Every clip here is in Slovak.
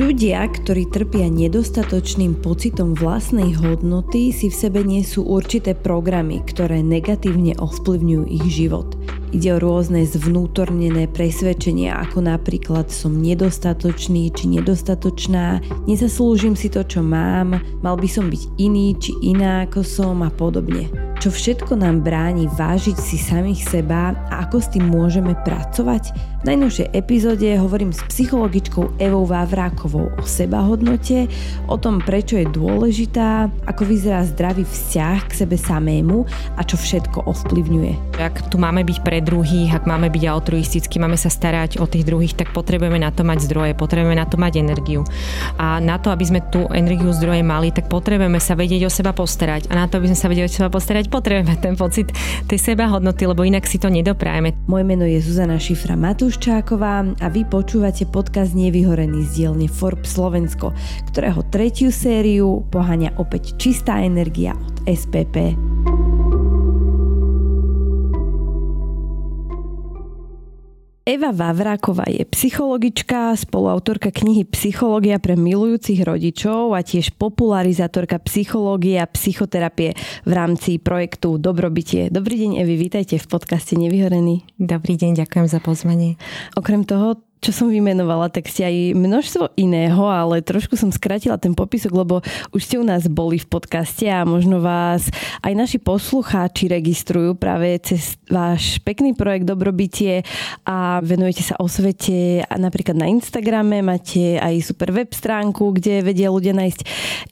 Ľudia, ktorí trpia nedostatočným pocitom vlastnej hodnoty, si v sebe nesú určité programy, ktoré negatívne ovplyvňujú ich život. Ide o rôzne zvnútornené presvedčenia, ako napríklad som nedostatočný či nedostatočná, nezaslúžim si to, čo mám, mal by som byť iný či iná ako som a podobne. Čo všetko nám bráni vážiť si samých seba a ako s tým môžeme pracovať? V najnovšej epizóde hovorím s psychologičkou Evou Vávrákovou o sebahodnote, o tom, prečo je dôležitá, ako vyzerá zdravý vzťah k sebe samému a čo všetko ovplyvňuje. Ak tu máme byť pre druhých, ak máme byť altruistickí, máme sa starať o tých druhých, tak potrebujeme na to mať zdroje, potrebujeme na to mať energiu. A na to, aby sme tú energiu zdroje mali, tak potrebujeme sa vedieť o seba postarať. A na to, aby sme sa vedeli o seba postarať, potrebujeme ten pocit tej seba hodnoty, lebo inak si to nedoprajeme. Moje meno je Zuzana Šifra Matúščáková a vy počúvate podcast Nevyhorený z dielne Forbes Slovensko, ktorého tretiu sériu poháňa opäť čistá energia od SPP. Eva Vavráková je psychologička, spoluautorka knihy Psychológia pre milujúcich rodičov a tiež popularizátorka psychológie a psychoterapie v rámci projektu Dobrobytie. Dobrý deň, Evi, vítajte v podcaste Nevyhorený. Dobrý deň, ďakujem za pozvanie. Okrem toho, čo som vymenovala, tak ste aj množstvo iného, ale trošku som skratila ten popisok, lebo už ste u nás boli v podcaste a možno vás aj naši poslucháči registrujú práve cez váš pekný projekt Dobrobytie a venujete sa osvete a napríklad na Instagrame máte aj super web stránku, kde vedia ľudia nájsť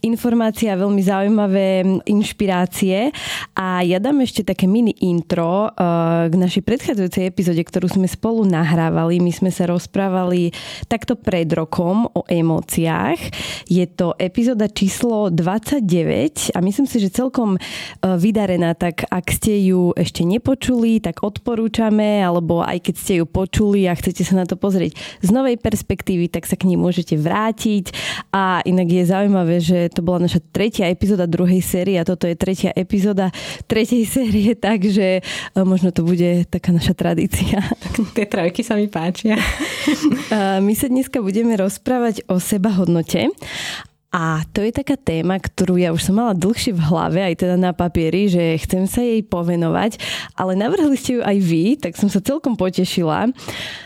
informácie a veľmi zaujímavé inšpirácie. A ja dám ešte také mini intro uh, k našej predchádzajúcej epizóde, ktorú sme spolu nahrávali. My sme sa rozprávali rozprávali takto pred rokom o emóciách. Je to epizóda číslo 29 a myslím si, že celkom e, vydarená, tak ak ste ju ešte nepočuli, tak odporúčame, alebo aj keď ste ju počuli a chcete sa na to pozrieť z novej perspektívy, tak sa k ní môžete vrátiť. A inak je zaujímavé, že to bola naša tretia epizóda druhej série a toto je tretia epizóda tretej série, takže e, možno to bude taká naša tradícia. Tak tie trojky sa mi páčia. My sa dneska budeme rozprávať o sebahodnote a to je taká téma, ktorú ja už som mala dlhšie v hlave, aj teda na papieri, že chcem sa jej povenovať, ale navrhli ste ju aj vy, tak som sa celkom potešila.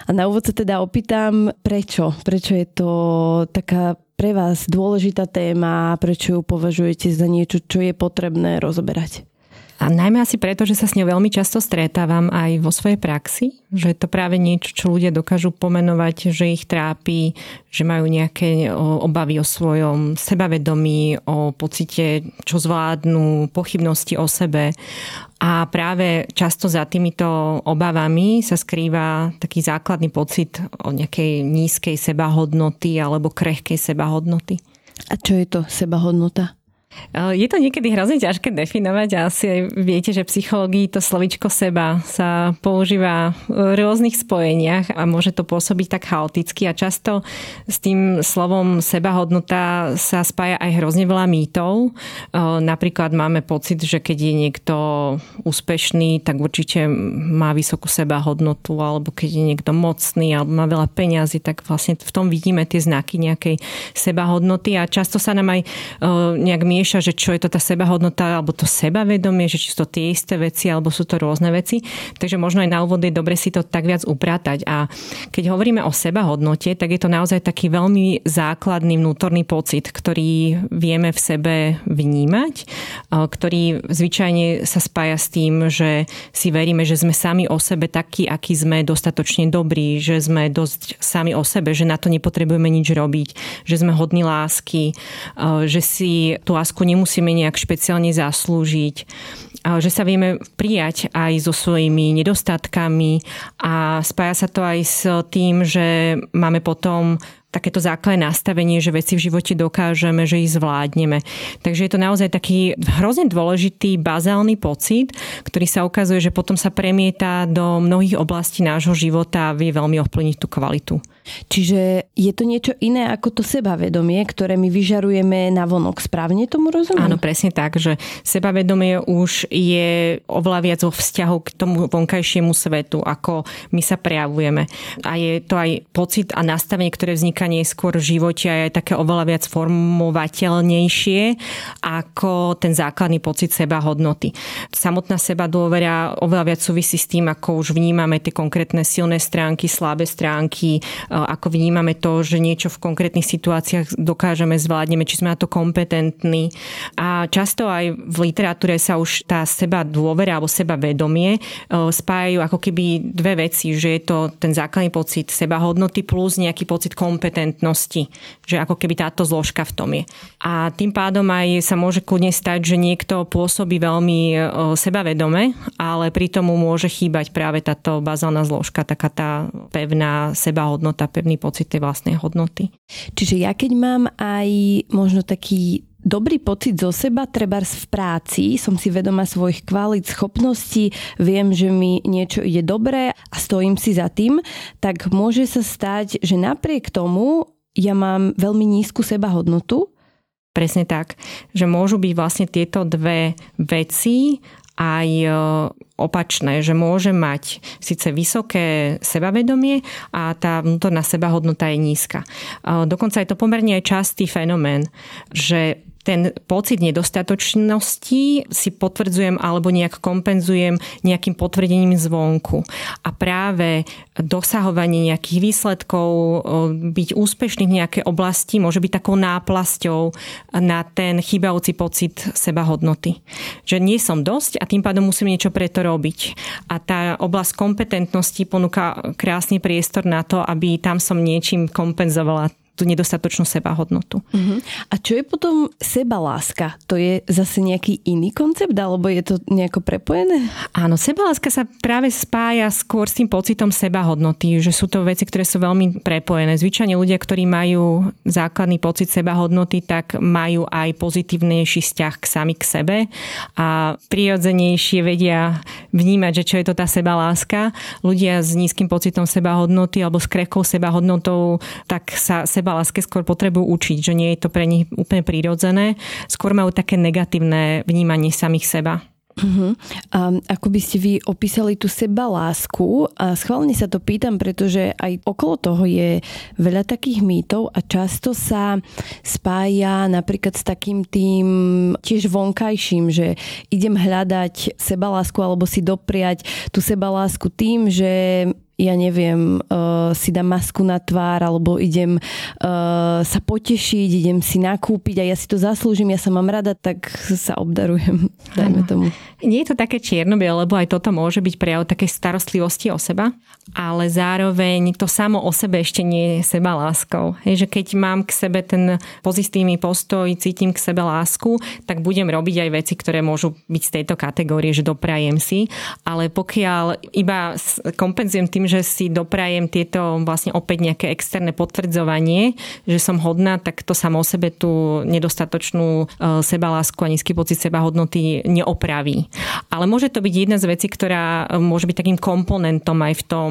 A na úvod sa teda opýtam, prečo? Prečo je to taká pre vás dôležitá téma, prečo ju považujete za niečo, čo je potrebné rozoberať? A najmä asi preto, že sa s ňou veľmi často stretávam aj vo svojej praxi, že je to práve niečo, čo ľudia dokážu pomenovať, že ich trápi, že majú nejaké obavy o svojom sebavedomí, o pocite, čo zvládnu, pochybnosti o sebe. A práve často za týmito obavami sa skrýva taký základný pocit o nejakej nízkej sebahodnoty alebo krehkej sebahodnoty. A čo je to sebahodnota? Eh, je to niekedy hrozne ťažké definovať a asi aj viete, že v psychológii to slovičko seba sa používa v rôznych spojeniach a môže to pôsobiť tak chaoticky a často s tým slovom sebahodnota sa spája aj hrozne veľa mýtov. Eh, napríklad máme pocit, že keď je niekto úspešný, tak určite má vysokú sebahodnotu alebo keď je niekto mocný alebo má veľa peňazí, tak vlastne v tom vidíme tie znaky nejakej sebahodnoty a často sa nám aj eh, nejak mie mieša, že čo je to tá sebahodnota alebo to sebavedomie, že či sú to tie isté veci alebo sú to rôzne veci. Takže možno aj na úvod je dobre si to tak viac upratať. A keď hovoríme o sebahodnote, tak je to naozaj taký veľmi základný vnútorný pocit, ktorý vieme v sebe vnímať, ktorý zvyčajne sa spája s tým, že si veríme, že sme sami o sebe takí, akí sme dostatočne dobrí, že sme dosť sami o sebe, že na to nepotrebujeme nič robiť, že sme hodní lásky, že si tú lásku lásku nemusíme nejak špeciálne zaslúžiť, že sa vieme prijať aj so svojimi nedostatkami a spája sa to aj s tým, že máme potom takéto základné nastavenie, že veci v živote dokážeme, že ich zvládneme. Takže je to naozaj taký hrozne dôležitý bazálny pocit, ktorý sa ukazuje, že potom sa premieta do mnohých oblastí nášho života a vie veľmi ovplyvniť tú kvalitu Čiže je to niečo iné ako to sebavedomie, ktoré my vyžarujeme na vonok. Správne tomu rozumiem? Áno, presne tak, že sebavedomie už je oveľa viac vo vzťahu k tomu vonkajšiemu svetu, ako my sa prejavujeme. A je to aj pocit a nastavenie, ktoré vzniká neskôr v živote a je také oveľa viac formovateľnejšie ako ten základný pocit seba hodnoty. Samotná seba dôvera oveľa viac súvisí s tým, ako už vnímame tie konkrétne silné stránky, slabé stránky, ako vnímame to, že niečo v konkrétnych situáciách dokážeme, zvládneme, či sme na to kompetentní. A často aj v literatúre sa už tá seba dôvera alebo seba vedomie e, spájajú ako keby dve veci, že je to ten základný pocit seba hodnoty plus nejaký pocit kompetentnosti, že ako keby táto zložka v tom je. A tým pádom aj sa môže kľudne stať, že niekto pôsobí veľmi e, sebavedome, ale pritom mu môže chýbať práve táto bazálna zložka, taká tá pevná sebahodnota tá pevný pocit tej vlastnej hodnoty. Čiže ja keď mám aj možno taký dobrý pocit zo seba, treba v práci, som si vedoma svojich kvalít, schopností, viem, že mi niečo ide dobre a stojím si za tým, tak môže sa stať, že napriek tomu ja mám veľmi nízku sebahodnotu. Presne tak, že môžu byť vlastne tieto dve veci aj e, opačné, že môže mať síce vysoké sebavedomie a tá vnútorná sebahodnota je nízka. E, dokonca je to pomerne aj častý fenomén, že ten pocit nedostatočnosti si potvrdzujem alebo nejak kompenzujem nejakým potvrdením zvonku. A práve dosahovanie nejakých výsledkov, byť úspešný v nejakej oblasti môže byť takou náplasťou na ten chýbajúci pocit sebahodnoty. Že nie som dosť a tým pádom musím niečo preto robiť. A tá oblasť kompetentnosti ponúka krásny priestor na to, aby tam som niečím kompenzovala tú nedostatočnú sebahodnotu. Uh-huh. A čo je potom sebaláska? To je zase nejaký iný koncept, alebo je to nejako prepojené? Áno, sebaláska sa práve spája skôr s tým pocitom sebahodnoty, že sú to veci, ktoré sú veľmi prepojené. Zvyčajne ľudia, ktorí majú základný pocit sebahodnoty, tak majú aj pozitívnejší vzťah k sami k sebe a prirodzenejšie vedia vnímať, že čo je to tá sebaláska. Ľudia s nízkym pocitom sebahodnoty alebo s krehkou sebahodnotou, tak sa seba láske skôr potrebujú učiť, že nie je to pre nich úplne prírodzené. Skôr majú také negatívne vnímanie samých seba. Uh-huh. A ako by ste vy opísali tú seba lásku? A schválne sa to pýtam, pretože aj okolo toho je veľa takých mýtov a často sa spája napríklad s takým tým tiež vonkajším, že idem hľadať seba lásku alebo si dopriať tú seba lásku tým, že ja neviem, uh, si dám masku na tvár alebo idem uh, sa potešiť, idem si nakúpiť a ja si to zaslúžim, ja sa mám rada, tak sa obdarujem, dajme tomu. Nie je to také čierno lebo aj toto môže byť prejav takej starostlivosti o seba, ale zároveň to samo o sebe ešte nie je seba láskou. Hej, že keď mám k sebe ten pozitívny postoj, cítim k sebe lásku, tak budem robiť aj veci, ktoré môžu byť z tejto kategórie, že doprajem si, ale pokiaľ iba kompenzujem tým, že si doprajem tieto vlastne opäť nejaké externé potvrdzovanie, že som hodná, tak to samo o sebe tú nedostatočnú e, sebalásku a nízky pocit sebahodnoty neopraví. Ale môže to byť jedna z vecí, ktorá e, môže byť takým komponentom aj v tom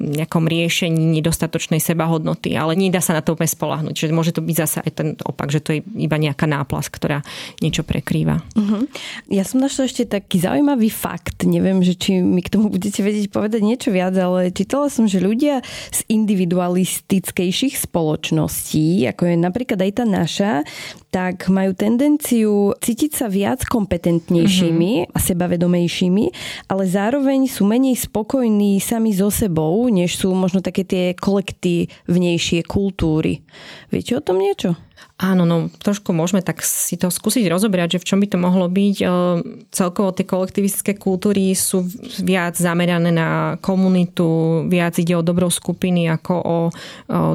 nejakom riešení nedostatočnej sebahodnoty, ale nedá sa na to úplne spolahnuť. Čiže môže to byť zase aj ten opak, že to je iba nejaká náplas, ktorá niečo prekrýva. Uh-huh. Ja som našla ešte taký zaujímavý fakt. Neviem, že či mi k tomu budete vedieť povedať niečo viac, ale ale čítala som, že ľudia z individualistickejších spoločností, ako je napríklad aj tá naša, tak majú tendenciu cítiť sa viac kompetentnejšími mm-hmm. a sebavedomejšími, ale zároveň sú menej spokojní sami so sebou, než sú možno také tie kolektívnejšie kultúry. Viete o tom niečo? Áno, no trošku môžeme tak si to skúsiť rozobrať, že v čom by to mohlo byť. E, celkovo tie kolektivistické kultúry sú viac zamerané na komunitu, viac ide o dobrou skupiny ako o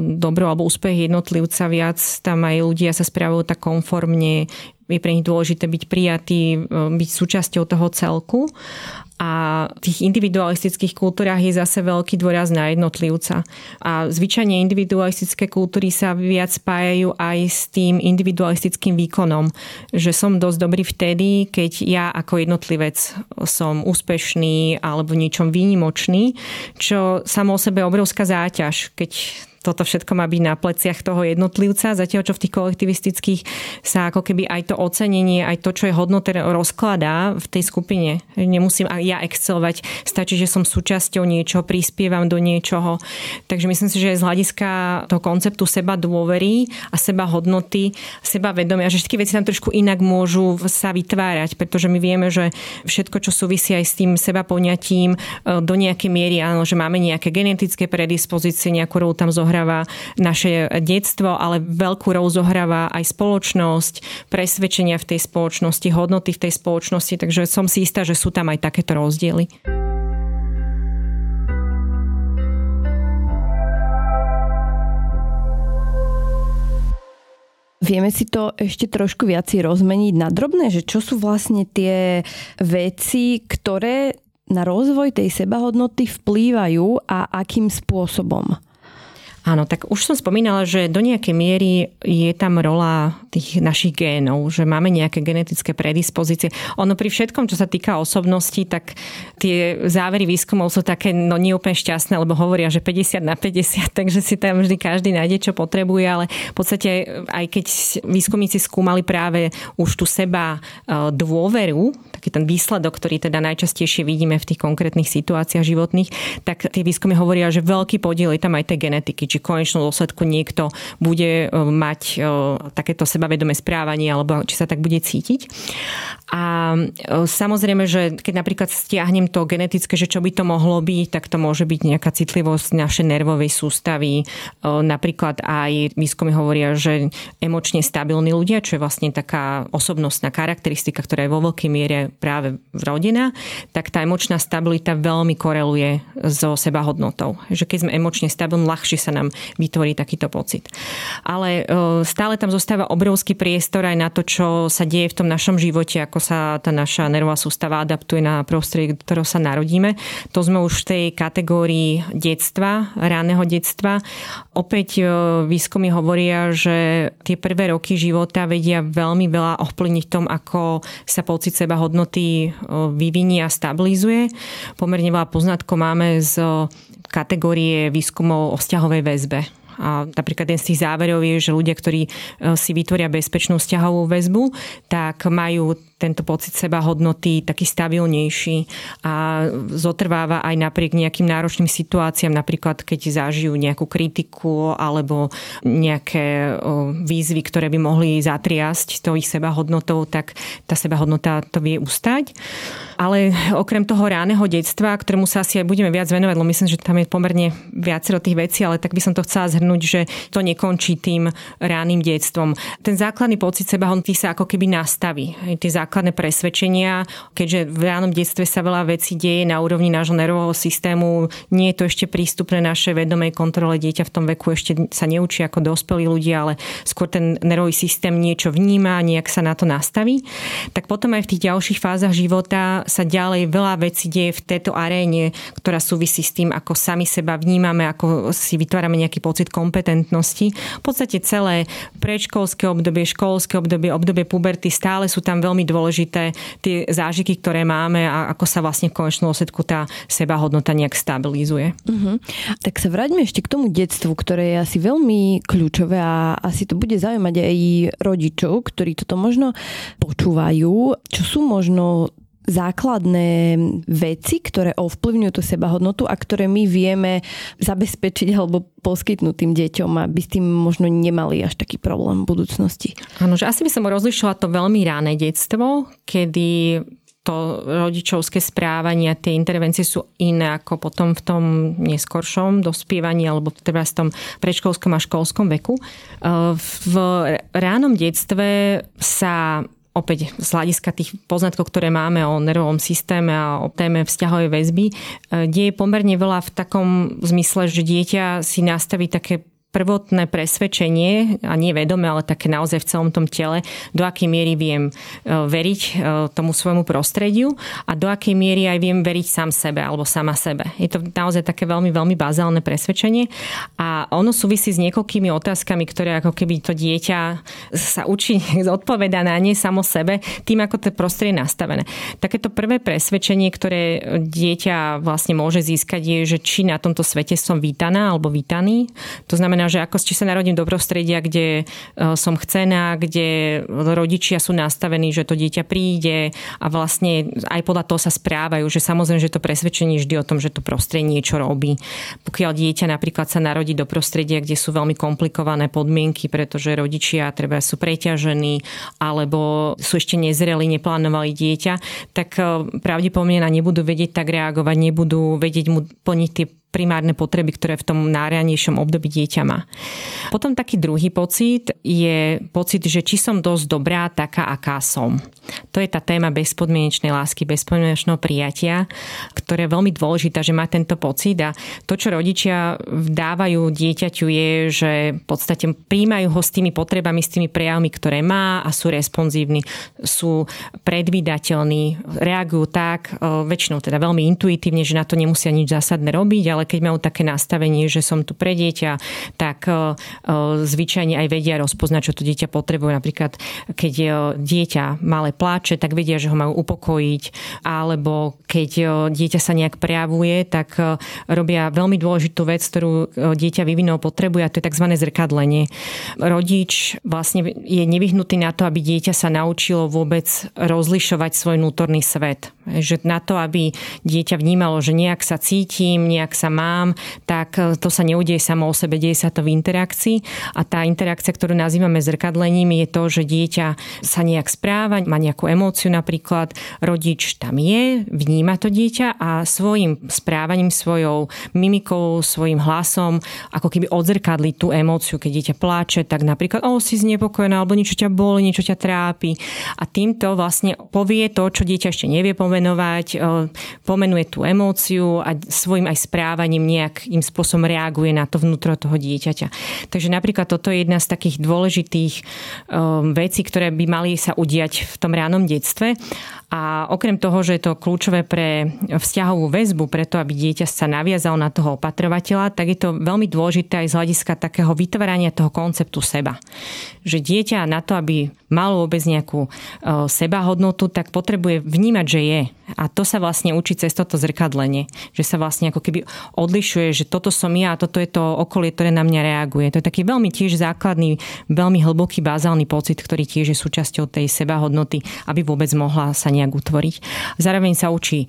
dobro alebo úspech jednotlivca, viac tam aj ľudia sa správajú tak konformne, je pre nich dôležité byť prijatý, e, byť súčasťou toho celku. A v tých individualistických kultúrach je zase veľký dôraz na jednotlivca. A zvyčajne individualistické kultúry sa viac spájajú aj s tým individualistickým výkonom. Že som dosť dobrý vtedy, keď ja ako jednotlivec som úspešný alebo v niečom výnimočný, čo samo o sebe je obrovská záťaž, keď toto všetko má byť na pleciach toho jednotlivca, zatiaľ čo v tých kolektivistických sa ako keby aj to ocenenie, aj to, čo je hodnoté, rozkladá v tej skupine. Nemusím aj ja excelovať, stačí, že som súčasťou niečoho, prispievam do niečoho. Takže myslím si, že z hľadiska toho konceptu seba dôvery a seba hodnoty, seba vedomia, že všetky veci tam trošku inak môžu sa vytvárať, pretože my vieme, že všetko, čo súvisí aj s tým seba poňatím, e, do nejakej miery, áno, že máme nejaké genetické predispozície, nejakú rolu tam zohráva naše detstvo, ale veľkú rolu zohráva aj spoločnosť, presvedčenia v tej spoločnosti, hodnoty v tej spoločnosti, takže som si istá, že sú tam aj takéto rozdiely. Vieme si to ešte trošku viac rozmeniť na drobné, že čo sú vlastne tie veci, ktoré na rozvoj tej sebahodnoty vplývajú a akým spôsobom? Áno, tak už som spomínala, že do nejakej miery je tam rola tých našich génov, že máme nejaké genetické predispozície. Ono pri všetkom, čo sa týka osobnosti, tak tie závery výskumov sú také no nie úplne šťastné, lebo hovoria, že 50 na 50, takže si tam vždy každý nájde, čo potrebuje, ale v podstate aj keď výskumníci skúmali práve už tu seba e, dôveru, taký ten výsledok, ktorý teda najčastejšie vidíme v tých konkrétnych situáciách životných, tak tie výskumy hovoria, že veľký podiel je tam aj tej genetiky či konečnom dôsledku niekto bude e, mať e, takéto sebavedomé správanie alebo či sa tak bude cítiť. A e, samozrejme, že keď napríklad stiahnem to genetické, že čo by to mohlo byť, tak to môže byť nejaká citlivosť našej nervovej sústavy. Napríklad aj výskumy hovoria, že emočne stabilní ľudia, čo je vlastne taká osobnostná charakteristika, ktorá je vo veľkej miere práve rodina, tak tá emočná stabilita veľmi koreluje so sebahodnotou. Že keď sme emočne stabilní, ľahšie sa nám vytvorí takýto pocit. Ale e, stále tam zostáva obrovský priestor aj na to, čo sa deje v tom našom živote, ako sa tá naša nervová sústava adaptuje na prostredie, ktorého sa narodíme. To sme už v tej kategórii detstva, ráneho detstva. Opäť e, výskumy hovoria, že tie prvé roky života vedia veľmi veľa ovplyvniť tom, ako sa pocit seba hodnoty vyvinie a stabilizuje. Pomerne veľa poznatkov máme z kategórie výskumov o vzťahovej väzbe. A napríklad jeden z tých záverov je, že ľudia, ktorí e, si vytvoria bezpečnú vzťahovú väzbu, tak majú tento pocit seba hodnoty taký stabilnejší a zotrváva aj napriek nejakým náročným situáciám, napríklad keď zažijú nejakú kritiku alebo nejaké výzvy, ktoré by mohli zatriasť tou ich seba hodnotou, tak tá seba hodnota to vie ustať. Ale okrem toho ráneho detstva, ktorému sa asi aj budeme viac venovať, lebo myslím, že tam je pomerne viacero tých vecí, ale tak by som to chcela zhrnúť, že to nekončí tým ránnym detstvom. Ten základný pocit seba hodnoty sa ako keby nastaví. Tie základné presvedčenia, keďže v ránom detstve sa veľa vecí deje na úrovni nášho nervového systému, nie je to ešte prístupné našej vedomej kontrole. Dieťa v tom veku ešte sa neučí ako dospelí ľudia, ale skôr ten nervový systém niečo vníma, nejak sa na to nastaví. Tak potom aj v tých ďalších fázach života sa ďalej veľa vecí deje v tejto aréne, ktorá súvisí s tým, ako sami seba vnímame, ako si vytvárame nejaký pocit kompetentnosti. V podstate celé predškolské obdobie, školské obdobie, obdobie puberty stále sú tam veľmi dôležité tie zážiky, ktoré máme a ako sa vlastne v konečnom dôsledku tá sebahodnota nejak stabilizuje. Uh-huh. Tak sa vráťme ešte k tomu detstvu, ktoré je asi veľmi kľúčové a asi to bude zaujímať aj rodičov, ktorí toto možno počúvajú. Čo sú možno základné veci, ktoré ovplyvňujú tú sebahodnotu a ktoré my vieme zabezpečiť alebo poskytnúť tým deťom, aby s tým možno nemali až taký problém v budúcnosti. Áno, že asi by som rozlišila to veľmi ráne detstvo, kedy to rodičovské správanie, tie intervencie sú iné ako potom v tom neskoršom dospievaní alebo teda v tom predškolskom a školskom veku. V ránom detstve sa opäť z hľadiska tých poznatkov, ktoré máme o nervovom systéme a o téme vzťahovej väzby, e, deje pomerne veľa v takom zmysle, že dieťa si nastaví také prvotné presvedčenie, a nie vedome, ale také naozaj v celom tom tele, do akej miery viem e, veriť e, tomu svojmu prostrediu a do akej miery aj viem veriť sám sebe alebo sama sebe. Je to naozaj také veľmi, veľmi bazálne presvedčenie a ono súvisí s niekoľkými otázkami, ktoré ako keby to dieťa sa učí zodpoveda na nie samo sebe, tým ako to prostredie je nastavené. Takéto prvé presvedčenie, ktoré dieťa vlastne môže získať je, že či na tomto svete som vítaná alebo vítaný. To znamená, že ako či sa narodím do prostredia, kde e, som chcená, kde rodičia sú nastavení, že to dieťa príde a vlastne aj podľa toho sa správajú, že samozrejme, že to presvedčenie vždy o tom, že to prostredie niečo robí. Pokiaľ dieťa napríklad sa narodí do prostredia, kde sú veľmi komplikované podmienky, pretože rodičia treba sú preťažení alebo sú ešte nezreli, neplánovali dieťa, tak e, pravdepodobne na nebudú vedieť tak reagovať, nebudú vedieť mu plniť tie primárne potreby, ktoré v tom nárianejšom období dieťa má. Potom taký druhý pocit je pocit, že či som dosť dobrá, taká, aká som. To je tá téma bezpodmienečnej lásky, bezpodmienečného prijatia, ktoré je veľmi dôležitá, že má tento pocit a to, čo rodičia dávajú dieťaťu je, že v podstate príjmajú ho s tými potrebami, s tými prejavmi, ktoré má a sú responsívni, sú predvídateľní, reagujú tak, e, väčšinou teda veľmi intuitívne, že na to nemusia nič zásadné robiť, ale keď majú také nastavenie, že som tu pre dieťa, tak e, e, zvyčajne aj vedia rozpoznať, čo to dieťa potrebuje. Napríklad, keď dieťa malé pláče, tak vedia, že ho majú upokojiť. Alebo keď dieťa sa nejak prejavuje, tak robia veľmi dôležitú vec, ktorú dieťa vyvinulo potrebuje a to je tzv. zrkadlenie. Rodič vlastne je nevyhnutý na to, aby dieťa sa naučilo vôbec rozlišovať svoj vnútorný svet. Že na to, aby dieťa vnímalo, že nejak sa cítim, nejak sa mám, tak e, to sa neudeje samo o sebe, deje sa to v interakcii a tá interakcia, ktorú nazývame zrkadlením, je to, že dieťa sa nejak správa, má nejakú emóciu napríklad, rodič tam je, vníma to dieťa a svojim správaním, svojou mimikou, svojim hlasom ako keby odzrkadli tú emóciu, keď dieťa pláče, tak napríklad, o, si znepokojená, alebo niečo ťa boli, niečo ťa trápi. A týmto vlastne povie to, čo dieťa ešte nevie pomenovať, e, pomenuje tú emóciu a svojim aj správaním správaním nejakým spôsobom reaguje na to vnútro toho dieťaťa. Takže napríklad toto je jedna z takých dôležitých um, vecí, ktoré by mali sa udiať v tom ránom detstve. A okrem toho, že je to kľúčové pre vzťahovú väzbu, preto aby dieťa sa naviazalo na toho opatrovateľa, tak je to veľmi dôležité aj z hľadiska takého vytvárania toho konceptu seba. Že dieťa na to, aby malo vôbec nejakú uh, sebahodnotu, tak potrebuje vnímať, že je. A to sa vlastne učí cez toto zrkadlenie. Že sa vlastne ako keby odlišuje, že toto som ja a toto je to okolie, ktoré na mňa reaguje. To je taký veľmi tiež základný, veľmi hlboký bazálny pocit, ktorý tiež je súčasťou tej sebahodnoty, aby vôbec mohla sa nejak utvoriť. Zároveň sa učí e,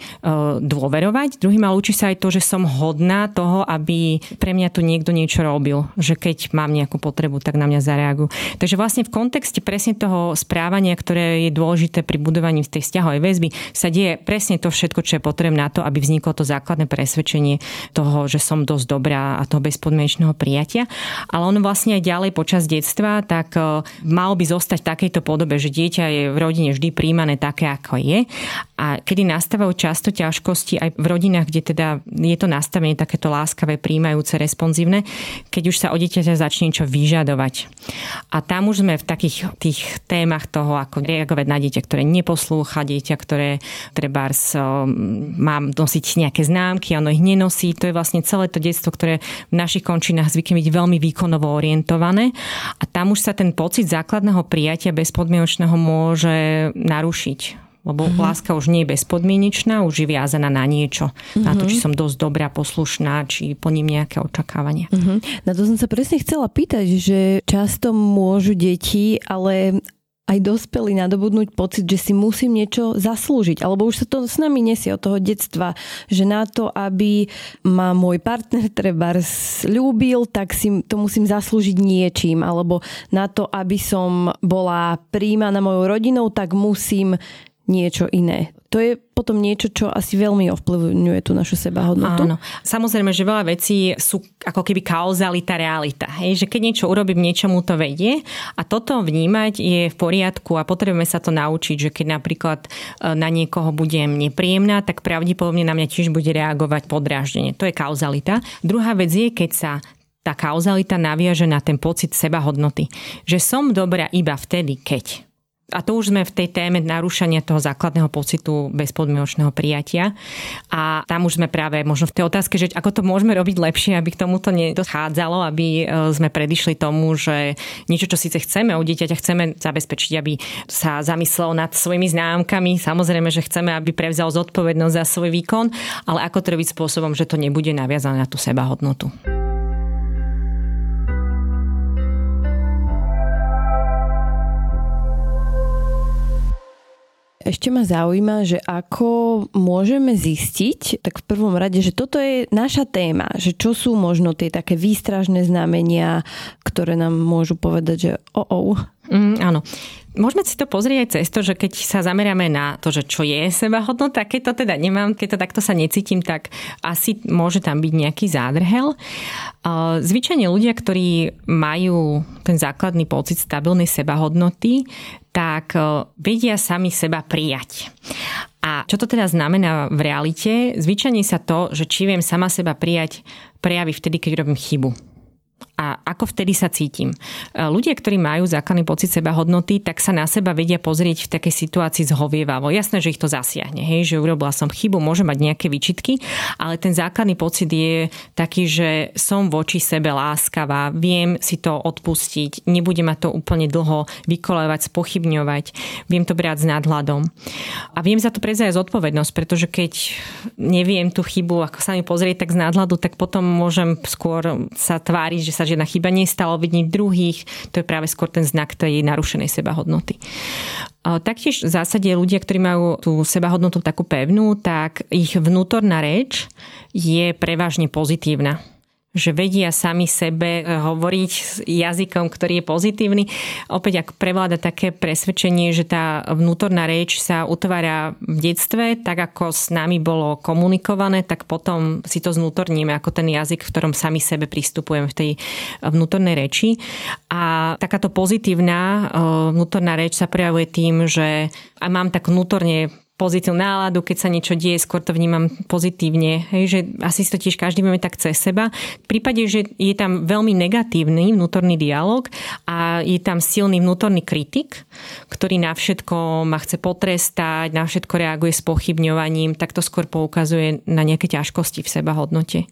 dôverovať, druhým ale učí sa aj to, že som hodná toho, aby pre mňa tu niekto niečo robil. Že keď mám nejakú potrebu, tak na mňa zareagujú. Takže vlastne v kontexte presne toho správania, ktoré je dôležité pri budovaní tej vzťahovej väzby, sa deje presne to všetko, čo je potrebné na to, aby vzniklo to základné presvedčenie toho, že som dosť dobrá a toho bezpodmienečného prijatia. Ale ono vlastne aj ďalej počas detstva, tak e, malo by zostať v takejto podobe, že dieťa je v rodine vždy príjmané také, ako je. A kedy nastávajú často ťažkosti aj v rodinách, kde teda je to nastavenie takéto láskavé, príjmajúce, responsívne, keď už sa o dieťaťa začne niečo vyžadovať. A tam už sme v takých tých témach toho, ako reagovať na dieťa, ktoré neposlúcha, dieťa, ktoré treba mám nosiť nejaké známky, ono ich nenosí. To je vlastne celé to detstvo, ktoré v našich končinách zvykne byť veľmi výkonovo orientované. A tam už sa ten pocit základného prijatia bezpodmienočného môže narušiť lebo mm-hmm. láska už nie je bezpodmienečná, už je viazaná na niečo. Mm-hmm. Na to, či som dosť dobrá, poslušná, či plním nejaké očakávania. Mm-hmm. Na to som sa presne chcela pýtať, že často môžu deti, ale aj dospelí nadobudnúť pocit, že si musím niečo zaslúžiť. Alebo už sa to s nami nesie od toho detstva, že na to, aby ma môj partner treba ľúbil, tak si to musím zaslúžiť niečím. Alebo na to, aby som bola príjmaná mojou rodinou, tak musím niečo iné. To je potom niečo, čo asi veľmi ovplyvňuje tú našu sebahodnotu. Áno. Samozrejme, že veľa vecí sú ako keby kauzalita, realita. Hej? Že keď niečo urobím, niečomu to vedie a toto vnímať je v poriadku a potrebujeme sa to naučiť, že keď napríklad e, na niekoho budem nepríjemná, tak pravdepodobne na mňa tiež bude reagovať podráždenie. To je kauzalita. Druhá vec je, keď sa tá kauzalita naviaže na ten pocit sebahodnoty. Že som dobrá iba vtedy, keď a to už sme v tej téme narúšania toho základného pocitu bezpodmienočného prijatia. A tam už sme práve možno v tej otázke, že ako to môžeme robiť lepšie, aby k tomuto nedochádzalo, aby e, sme predišli tomu, že niečo, čo síce chceme od dieťaťa, chceme zabezpečiť, aby sa zamyslel nad svojimi známkami. Samozrejme, že chceme, aby prevzal zodpovednosť za svoj výkon, ale ako to robiť spôsobom, že to nebude naviazané na tú sebahodnotu. Ešte ma zaujíma, že ako môžeme zistiť, tak v prvom rade, že toto je naša téma, že čo sú možno tie také výstražné znamenia, ktoré nám môžu povedať, že o, oh, oh. Mm, áno. Môžeme si to pozrieť aj cez to, že keď sa zameriame na to, že čo je sebahodnota, keď to teda nemám, keď to takto sa necítim, tak asi môže tam byť nejaký zádrhel. Zvyčajne ľudia, ktorí majú ten základný pocit stabilnej sebahodnoty, tak vedia sami seba prijať. A čo to teda znamená v realite? Zvyčajne sa to, že či viem sama seba prijať, prejaví vtedy, keď robím chybu a ako vtedy sa cítim. E, ľudia, ktorí majú základný pocit seba hodnoty, tak sa na seba vedia pozrieť v takej situácii zhovievavo. Jasné, že ich to zasiahne, hej, že urobila som chybu, môže mať nejaké výčitky, ale ten základný pocit je taký, že som voči sebe láskavá, viem si to odpustiť, nebude ma to úplne dlho vykolevať, spochybňovať, viem to brať s nadhľadom. A viem za to prevziať zodpovednosť, pretože keď neviem tú chybu, ako sa mi pozrieť tak z nadhľadu, tak potom môžem skôr sa tváriť, že sa žiadna chyba nestala, vidieť druhých. To je práve skôr ten znak tej narušenej sebahodnoty. Taktiež v zásade ľudia, ktorí majú tú sebahodnotu takú pevnú, tak ich vnútorná reč je prevažne pozitívna že vedia sami sebe eh, hovoriť s jazykom, ktorý je pozitívny. Opäť ak prevláda také presvedčenie, že tá vnútorná reč sa utvára v detstve, tak ako s nami bolo komunikované, tak potom si to znútorníme ako ten jazyk, v ktorom sami sebe pristupujeme v tej vnútornej reči. A takáto pozitívna eh, vnútorná reč sa prejavuje tým, že a mám tak vnútorne pozitívnu náladu, keď sa niečo deje, skôr to vnímam pozitívne. Hej, že asi si to tiež každý máme tak cez seba. V prípade, že je tam veľmi negatívny vnútorný dialog a je tam silný vnútorný kritik, ktorý na všetko ma chce potrestať, na všetko reaguje s pochybňovaním, tak to skôr poukazuje na nejaké ťažkosti v seba hodnote.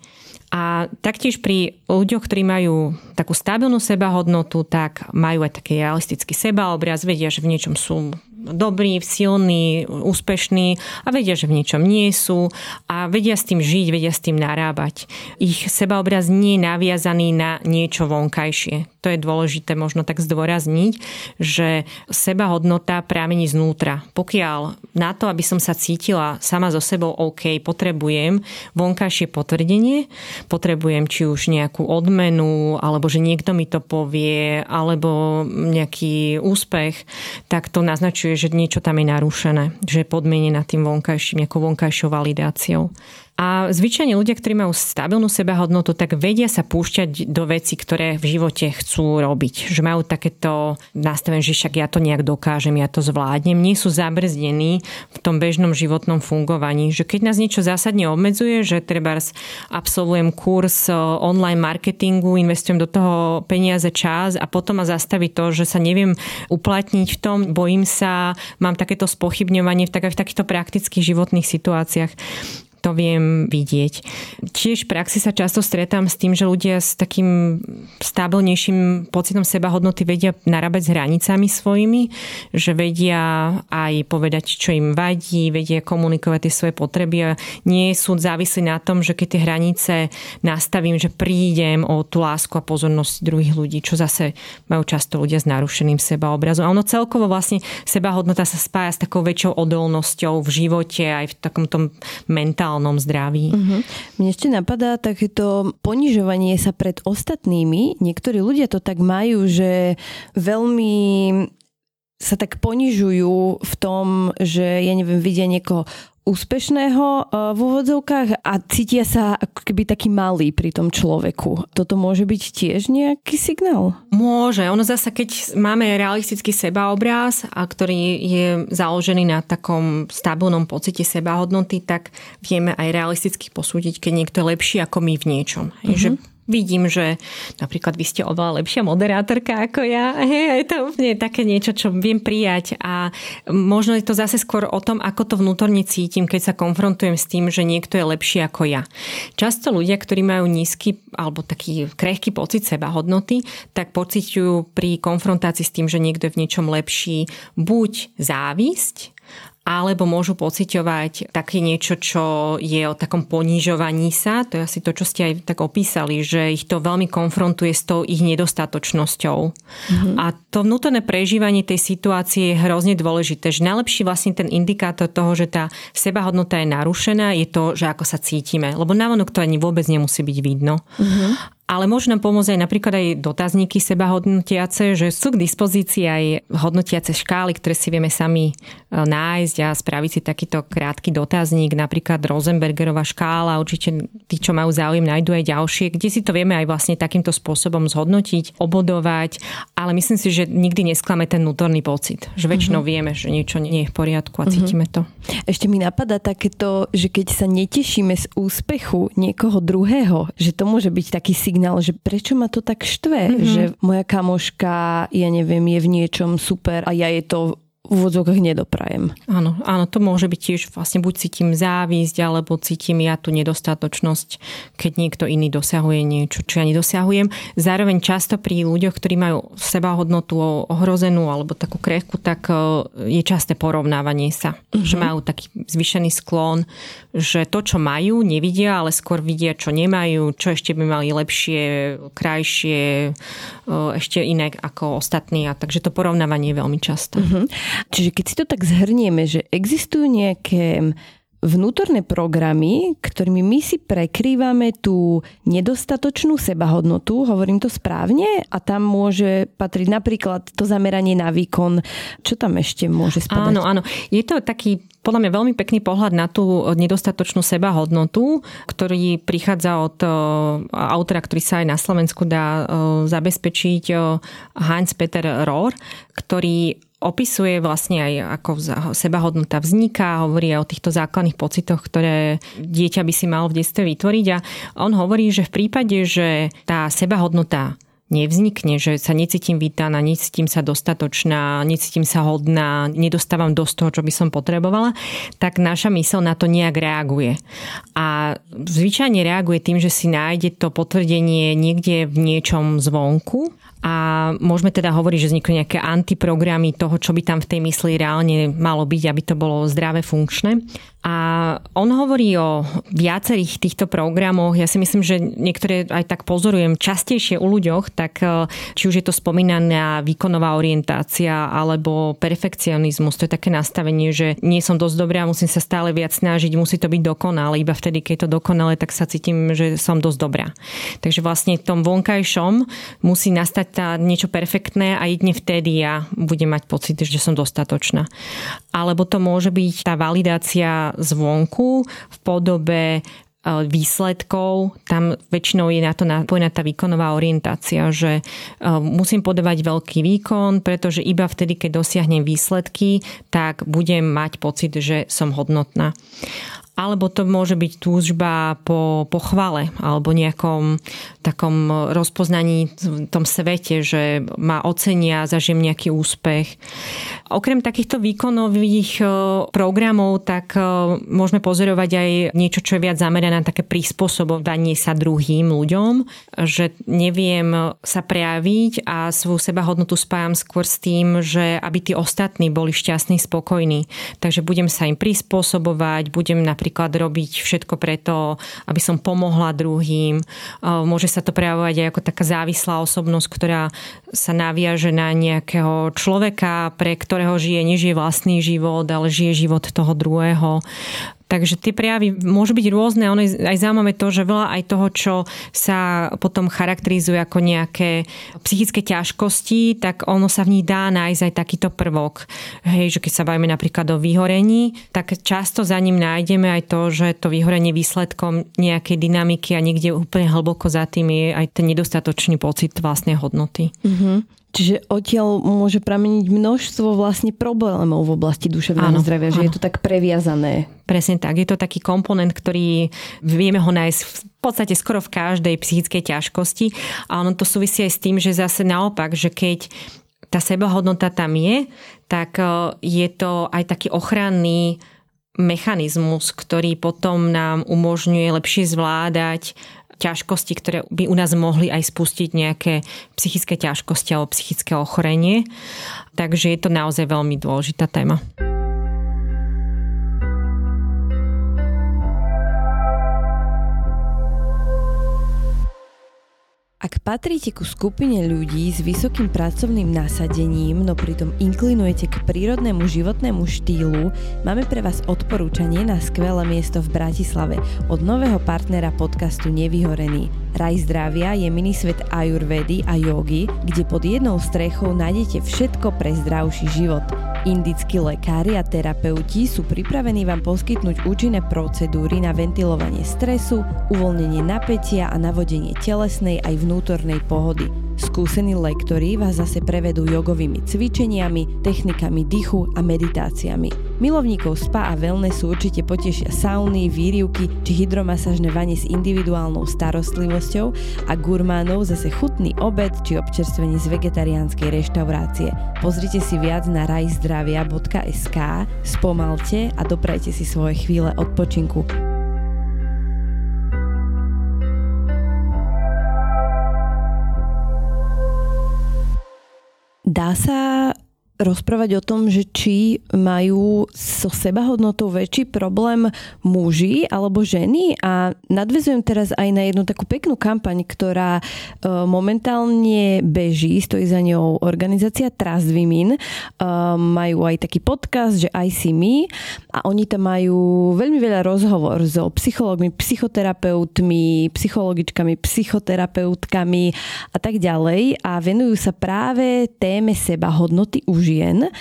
A taktiež pri ľuďoch, ktorí majú takú stabilnú sebahodnotu, tak majú aj taký realistický sebaobraz, vedia, že v niečom sú dobrí, silní, úspešní a vedia, že v niečom nie sú a vedia s tým žiť, vedia s tým narábať. Ich sebaobraz nie je naviazaný na niečo vonkajšie. To je dôležité možno tak zdôrazniť, že sebahodnota prámení znútra. Pokiaľ na to, aby som sa cítila sama so sebou OK, potrebujem vonkajšie potvrdenie, potrebujem či už nejakú odmenu, alebo že niekto mi to povie, alebo nejaký úspech, tak to naznačuje, že niečo tam je narušené, že je podmienená tým vonkajším, nejakou vonkajšou validáciou. A zvyčajne ľudia, ktorí majú stabilnú sebahodnotu, tak vedia sa púšťať do veci, ktoré v živote chcú robiť. Že majú takéto nastavenie, že však ja to nejak dokážem, ja to zvládnem. Nie sú zabrzdení v tom bežnom životnom fungovaní. Že keď nás niečo zásadne obmedzuje, že treba absolvujem kurz e, online marketingu, investujem do toho peniaze, čas a potom ma zastaví to, že sa neviem uplatniť v tom, bojím sa, mám takéto spochybňovanie v takýchto praktických životných situáciách to viem vidieť. Tiež v praxi sa často stretám s tým, že ľudia s takým stabilnejším pocitom seba hodnoty vedia narábať s hranicami svojimi, že vedia aj povedať, čo im vadí, vedia komunikovať tie svoje potreby a nie sú závislí na tom, že keď tie hranice nastavím, že prídem o tú lásku a pozornosť druhých ľudí, čo zase majú často ľudia s narušeným sebaobrazom. A ono celkovo vlastne sebahodnota sa spája s takou väčšou odolnosťou v živote aj v takom tom mentálnom mentálnom zdraví. Uh-huh. Mne ešte napadá takéto ponižovanie sa pred ostatnými. Niektorí ľudia to tak majú, že veľmi sa tak ponižujú v tom, že ja neviem, vidia niekoho úspešného eh, v úvodzovkách a cítia sa ako keby taký malý pri tom človeku. Toto môže byť tiež nejaký signál? Môže. Ono zase, keď máme realistický sebaobraz, a ktorý je založený na takom stabilnom pocite sebahodnoty, tak vieme aj realisticky posúdiť, keď niekto je lepší ako my v niečom. Uh-huh. Že vidím, že napríklad vy ste oveľa lepšia moderátorka ako ja. Hej, je to úplne také niečo, čo viem prijať a možno je to zase skôr o tom, ako to vnútorne cítim, keď sa konfrontujem s tým, že niekto je lepší ako ja. Často ľudia, ktorí majú nízky alebo taký krehký pocit seba hodnoty, tak pociťujú pri konfrontácii s tým, že niekto je v niečom lepší, buď závisť, alebo môžu pociťovať také niečo, čo je o takom ponižovaní sa. To je asi to, čo ste aj tak opísali, že ich to veľmi konfrontuje s tou ich nedostatočnosťou. Mm-hmm. A to vnútorné prežívanie tej situácie je hrozne dôležité. Že najlepší vlastne ten indikátor toho, že tá sebahodnota je narušená, je to, že ako sa cítime. Lebo návonok to ani vôbec nemusí byť vidno. Mm-hmm. Ale môžu nám pomôcť aj napríklad aj dotazníky seba hodnotiace, že sú k dispozícii aj hodnotiace škály, ktoré si vieme sami e, nájsť a spraviť si takýto krátky dotazník, napríklad Rosenbergerová škála, určite tí, čo majú záujem, nájdú aj ďalšie, kde si to vieme aj vlastne takýmto spôsobom zhodnotiť, obodovať, ale myslím si, že nikdy nesklame ten vnútorný pocit, že väčšinou uh-huh. vieme, že niečo nie je v poriadku a uh-huh. cítime to. Ešte mi napadá takéto, že keď sa netešíme z úspechu niekoho druhého, že to môže byť taký signál, že prečo ma to tak štve, mm-hmm. že moja kamoška, ja neviem, je v niečom super a ja je to úvodzovkách nedoprajem. Áno, áno, to môže byť tiež vlastne buď cítim závisť, alebo cítim ja tú nedostatočnosť, keď niekto iný dosahuje niečo, čo ja nedosahujem. Zároveň často pri ľuďoch, ktorí majú seba hodnotu ohrozenú alebo takú krehku, tak e, je časté porovnávanie sa. Uh-huh. Že majú taký zvyšený sklon, že to, čo majú, nevidia, ale skôr vidia, čo nemajú, čo ešte by mali lepšie, krajšie, e, ešte iné ako ostatní. A takže to porovnávanie je veľmi časté. Uh-huh. Čiže keď si to tak zhrnieme, že existujú nejaké vnútorné programy, ktorými my si prekrývame tú nedostatočnú sebahodnotu, hovorím to správne, a tam môže patriť napríklad to zameranie na výkon. Čo tam ešte môže spadať? Áno, áno. Je to taký podľa mňa veľmi pekný pohľad na tú nedostatočnú sebahodnotu, ktorý prichádza od e, autora, ktorý sa aj na Slovensku dá e, zabezpečiť, e, Heinz Peter Rohr, ktorý opisuje vlastne aj ako sebahodnota vzniká, hovorí o týchto základných pocitoch, ktoré dieťa by si malo v detstve vytvoriť a on hovorí, že v prípade, že tá sebahodnota nevznikne, že sa necítim vítaná, necítim sa dostatočná, necítim sa hodná, nedostávam dosť toho, čo by som potrebovala, tak naša mysl na to nejak reaguje. A zvyčajne reaguje tým, že si nájde to potvrdenie niekde v niečom zvonku a môžeme teda hovoriť, že vzniknú nejaké antiprogramy toho, čo by tam v tej mysli reálne malo byť, aby to bolo zdravé, funkčné. A on hovorí o viacerých týchto programoch. Ja si myslím, že niektoré aj tak pozorujem častejšie u ľuďoch, tak e, či už je to spomínaná výkonová orientácia alebo perfekcionizmus. To je také nastavenie, že nie som dosť dobrá, musím sa stále viac snažiť, musí to byť dokonalé. Iba vtedy, keď je to dokonalé, tak sa cítim, že som dosť dobrá. Takže vlastne v tom vonkajšom musí nastať tá niečo perfektné a jedne vtedy ja budem mať pocit, že som dostatočná. Alebo to môže byť tá validácia zvonku v podobe e, výsledkov, tam väčšinou je na to napojená tá výkonová orientácia, že e, musím podávať veľký výkon, pretože iba vtedy, keď dosiahnem výsledky, tak budem mať pocit, že som hodnotná alebo to môže byť túžba po pochvale alebo nejakom takom rozpoznaní v tom svete, že ma ocenia, zažijem nejaký úspech. Okrem takýchto výkonových e, programov, tak e, môžeme pozorovať aj niečo, čo je viac zamerané na také prispôsobovanie sa druhým ľuďom, že neviem sa prejaviť a svoju sebahodnotu spájam skôr s tým, že aby tí ostatní boli šťastní, spokojní. Takže budem sa im prispôsobovať, budem napríklad napríklad robiť všetko preto, aby som pomohla druhým. Môže sa to prejavovať aj ako taká závislá osobnosť, ktorá sa naviaže na nejakého človeka, pre ktorého žije, nežije vlastný život, ale žije život toho druhého. Takže tie prejavy môžu byť rôzne. Ono je aj zaujímavé to, že veľa aj toho, čo sa potom charakterizuje ako nejaké psychické ťažkosti, tak ono sa v nich dá nájsť aj takýto prvok. Hej, že keď sa bavíme napríklad o vyhorení, tak často za ním nájdeme aj to, že to vyhorenie výsledkom nejakej dynamiky a niekde úplne hlboko za tým je aj ten nedostatočný pocit vlastnej hodnoty. Mm-hmm. Čiže odtiaľ môže prameniť množstvo vlastne problémov v oblasti duševného áno, zdravia, že áno. je to tak previazané. Presne tak. Je to taký komponent, ktorý vieme ho nájsť v podstate skoro v každej psychickej ťažkosti. A ono to súvisí aj s tým, že zase naopak, že keď tá sebahodnota tam je, tak e, je to aj taký ochranný mechanizmus, ktorý potom nám umožňuje lepšie zvládať ťažkosti, ktoré by u nás mohli aj spustiť nejaké psychické ťažkosti alebo psychické ochorenie. Takže je to naozaj veľmi dôležitá téma. Ak patríte ku skupine ľudí s vysokým pracovným nasadením, no pritom inklinujete k prírodnému životnému štýlu, máme pre vás odporúčanie na skvelé miesto v Bratislave od nového partnera podcastu Nevyhorený. Raj zdravia je minisvet ajurvedy a jogy, kde pod jednou strechou nájdete všetko pre zdravší život. Indickí lekári a terapeuti sú pripravení vám poskytnúť účinné procedúry na ventilovanie stresu, uvoľnenie napätia a navodenie telesnej aj vnútornej pohody. Skúsení lektori vás zase prevedú jogovými cvičeniami, technikami dychu a meditáciami. Milovníkov spa a wellnessu určite potešia sauny, výrivky či hydromasážne vanie s individuálnou starostlivosťou a gurmánov zase chutný obed či občerstvenie z vegetariánskej reštaurácie. Pozrite si viac na rajzdravia.sk, spomalte a doprajte si svoje chvíle odpočinku. Dá sa rozprávať o tom, že či majú so sebahodnotou väčší problém muži alebo ženy. A nadvezujem teraz aj na jednu takú peknú kampaň, ktorá e, momentálne beží, stojí za ňou organizácia Trust Women. E, majú aj taký podcast, že I see me a oni tam majú veľmi veľa rozhovor so psychológmi, psychoterapeutmi, psychologičkami, psychoterapeutkami a tak ďalej. A venujú sa práve téme sebahodnoty už žien.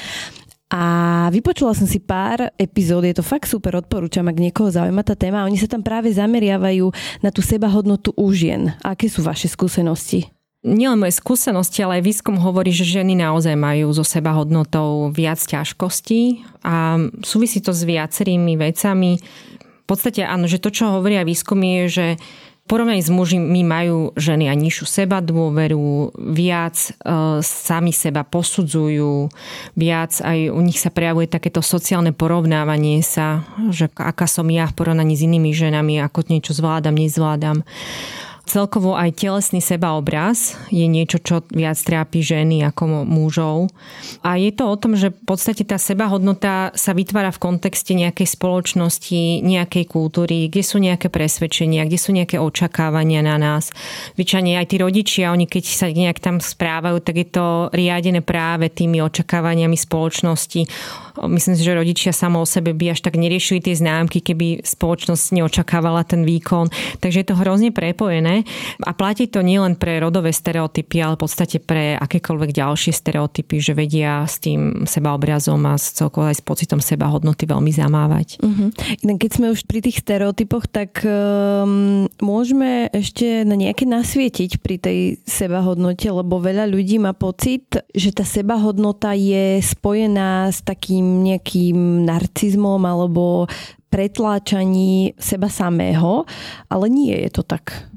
A vypočula som si pár epizód, je to fakt super, odporúčam, ak niekoho zaujíma tá téma. Oni sa tam práve zameriavajú na tú sebahodnotu u žien. Aké sú vaše skúsenosti? Nielen moje skúsenosti, ale aj výskum hovorí, že ženy naozaj majú so sebahodnotou viac ťažkostí a súvisí to s viacerými vecami. V podstate áno, že to, čo hovoria výskumy, je, že porovnaní s mužmi majú ženy aj nižšiu seba dôveru, viac e, sami seba posudzujú, viac aj u nich sa prejavuje takéto sociálne porovnávanie sa, že aká som ja v porovnaní s inými ženami, ako niečo zvládam, nezvládam. Celkovo aj telesný sebaobraz je niečo, čo viac trápi ženy ako mužov. A je to o tom, že v podstate tá sebahodnota sa vytvára v kontexte nejakej spoločnosti, nejakej kultúry, kde sú nejaké presvedčenia, kde sú nejaké očakávania na nás. Vyčane aj tí rodičia, oni keď sa nejak tam správajú, tak je to riadené práve tými očakávaniami spoločnosti Myslím si, že rodičia samo o sebe by až tak neriešili tie známky, keby spoločnosť neočakávala ten výkon. Takže je to hrozne prepojené a platí to nielen pre rodové stereotypy, ale v podstate pre akékoľvek ďalšie stereotypy, že vedia s tým sebaobrazom a s celkovo aj s pocitom seba hodnoty veľmi zamávať. Uh-huh. Keď sme už pri tých stereotypoch, tak um, môžeme ešte na nejaké nasvietiť pri tej sebahodnote, lebo veľa ľudí má pocit, že tá sebahodnota je spojená s takým nejakým narcizmom alebo pretláčaní seba samého, ale nie je to tak.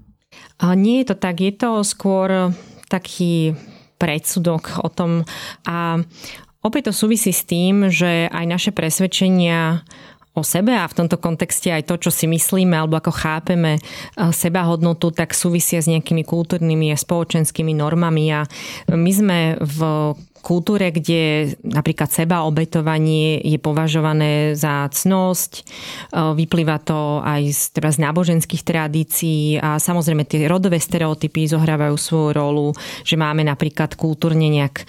Nie je to tak, je to skôr taký predsudok o tom. A opäť to súvisí s tým, že aj naše presvedčenia o sebe a v tomto kontexte aj to, čo si myslíme alebo ako chápeme seba hodnotu, tak súvisia s nejakými kultúrnymi a spoločenskými normami. A my sme v kultúre, kde napríklad seba obetovanie je považované za cnosť, e, vyplýva to aj z, teda z náboženských tradícií a samozrejme tie rodové stereotypy zohrávajú svoju rolu, že máme napríklad kultúrne nejak e,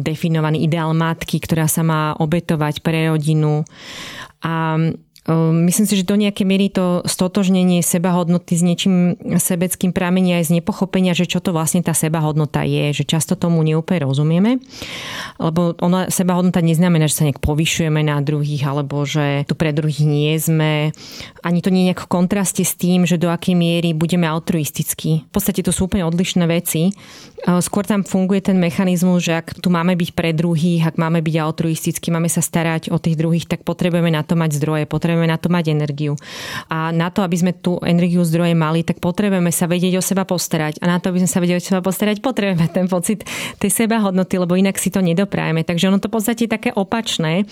definovaný ideál matky, ktorá sa má obetovať pre rodinu. A myslím si, že do nejakej miery to stotožnenie sebahodnoty s niečím sebeckým pramení aj z nepochopenia, že čo to vlastne tá sebahodnota je, že často tomu neúplne rozumieme, lebo ona sebahodnota neznamená, že sa nejak povyšujeme na druhých, alebo že tu pre druhých nie sme. Ani to nie je nejak v kontraste s tým, že do akej miery budeme altruistickí. V podstate to sú úplne odlišné veci. Ehm, skôr tam funguje ten mechanizmus, že ak tu máme byť pre druhých, ak máme byť altruistickí, máme sa starať o tých druhých, tak potrebujeme na to mať zdroje, potrebujeme na to mať energiu. A na to, aby sme tú energiu zdroje mali, tak potrebujeme sa vedieť o seba postarať. A na to, aby sme sa vedeli o seba postarať, potrebujeme ten pocit tej seba hodnoty, lebo inak si to nedoprajeme. Takže ono to v podstate je také opačné,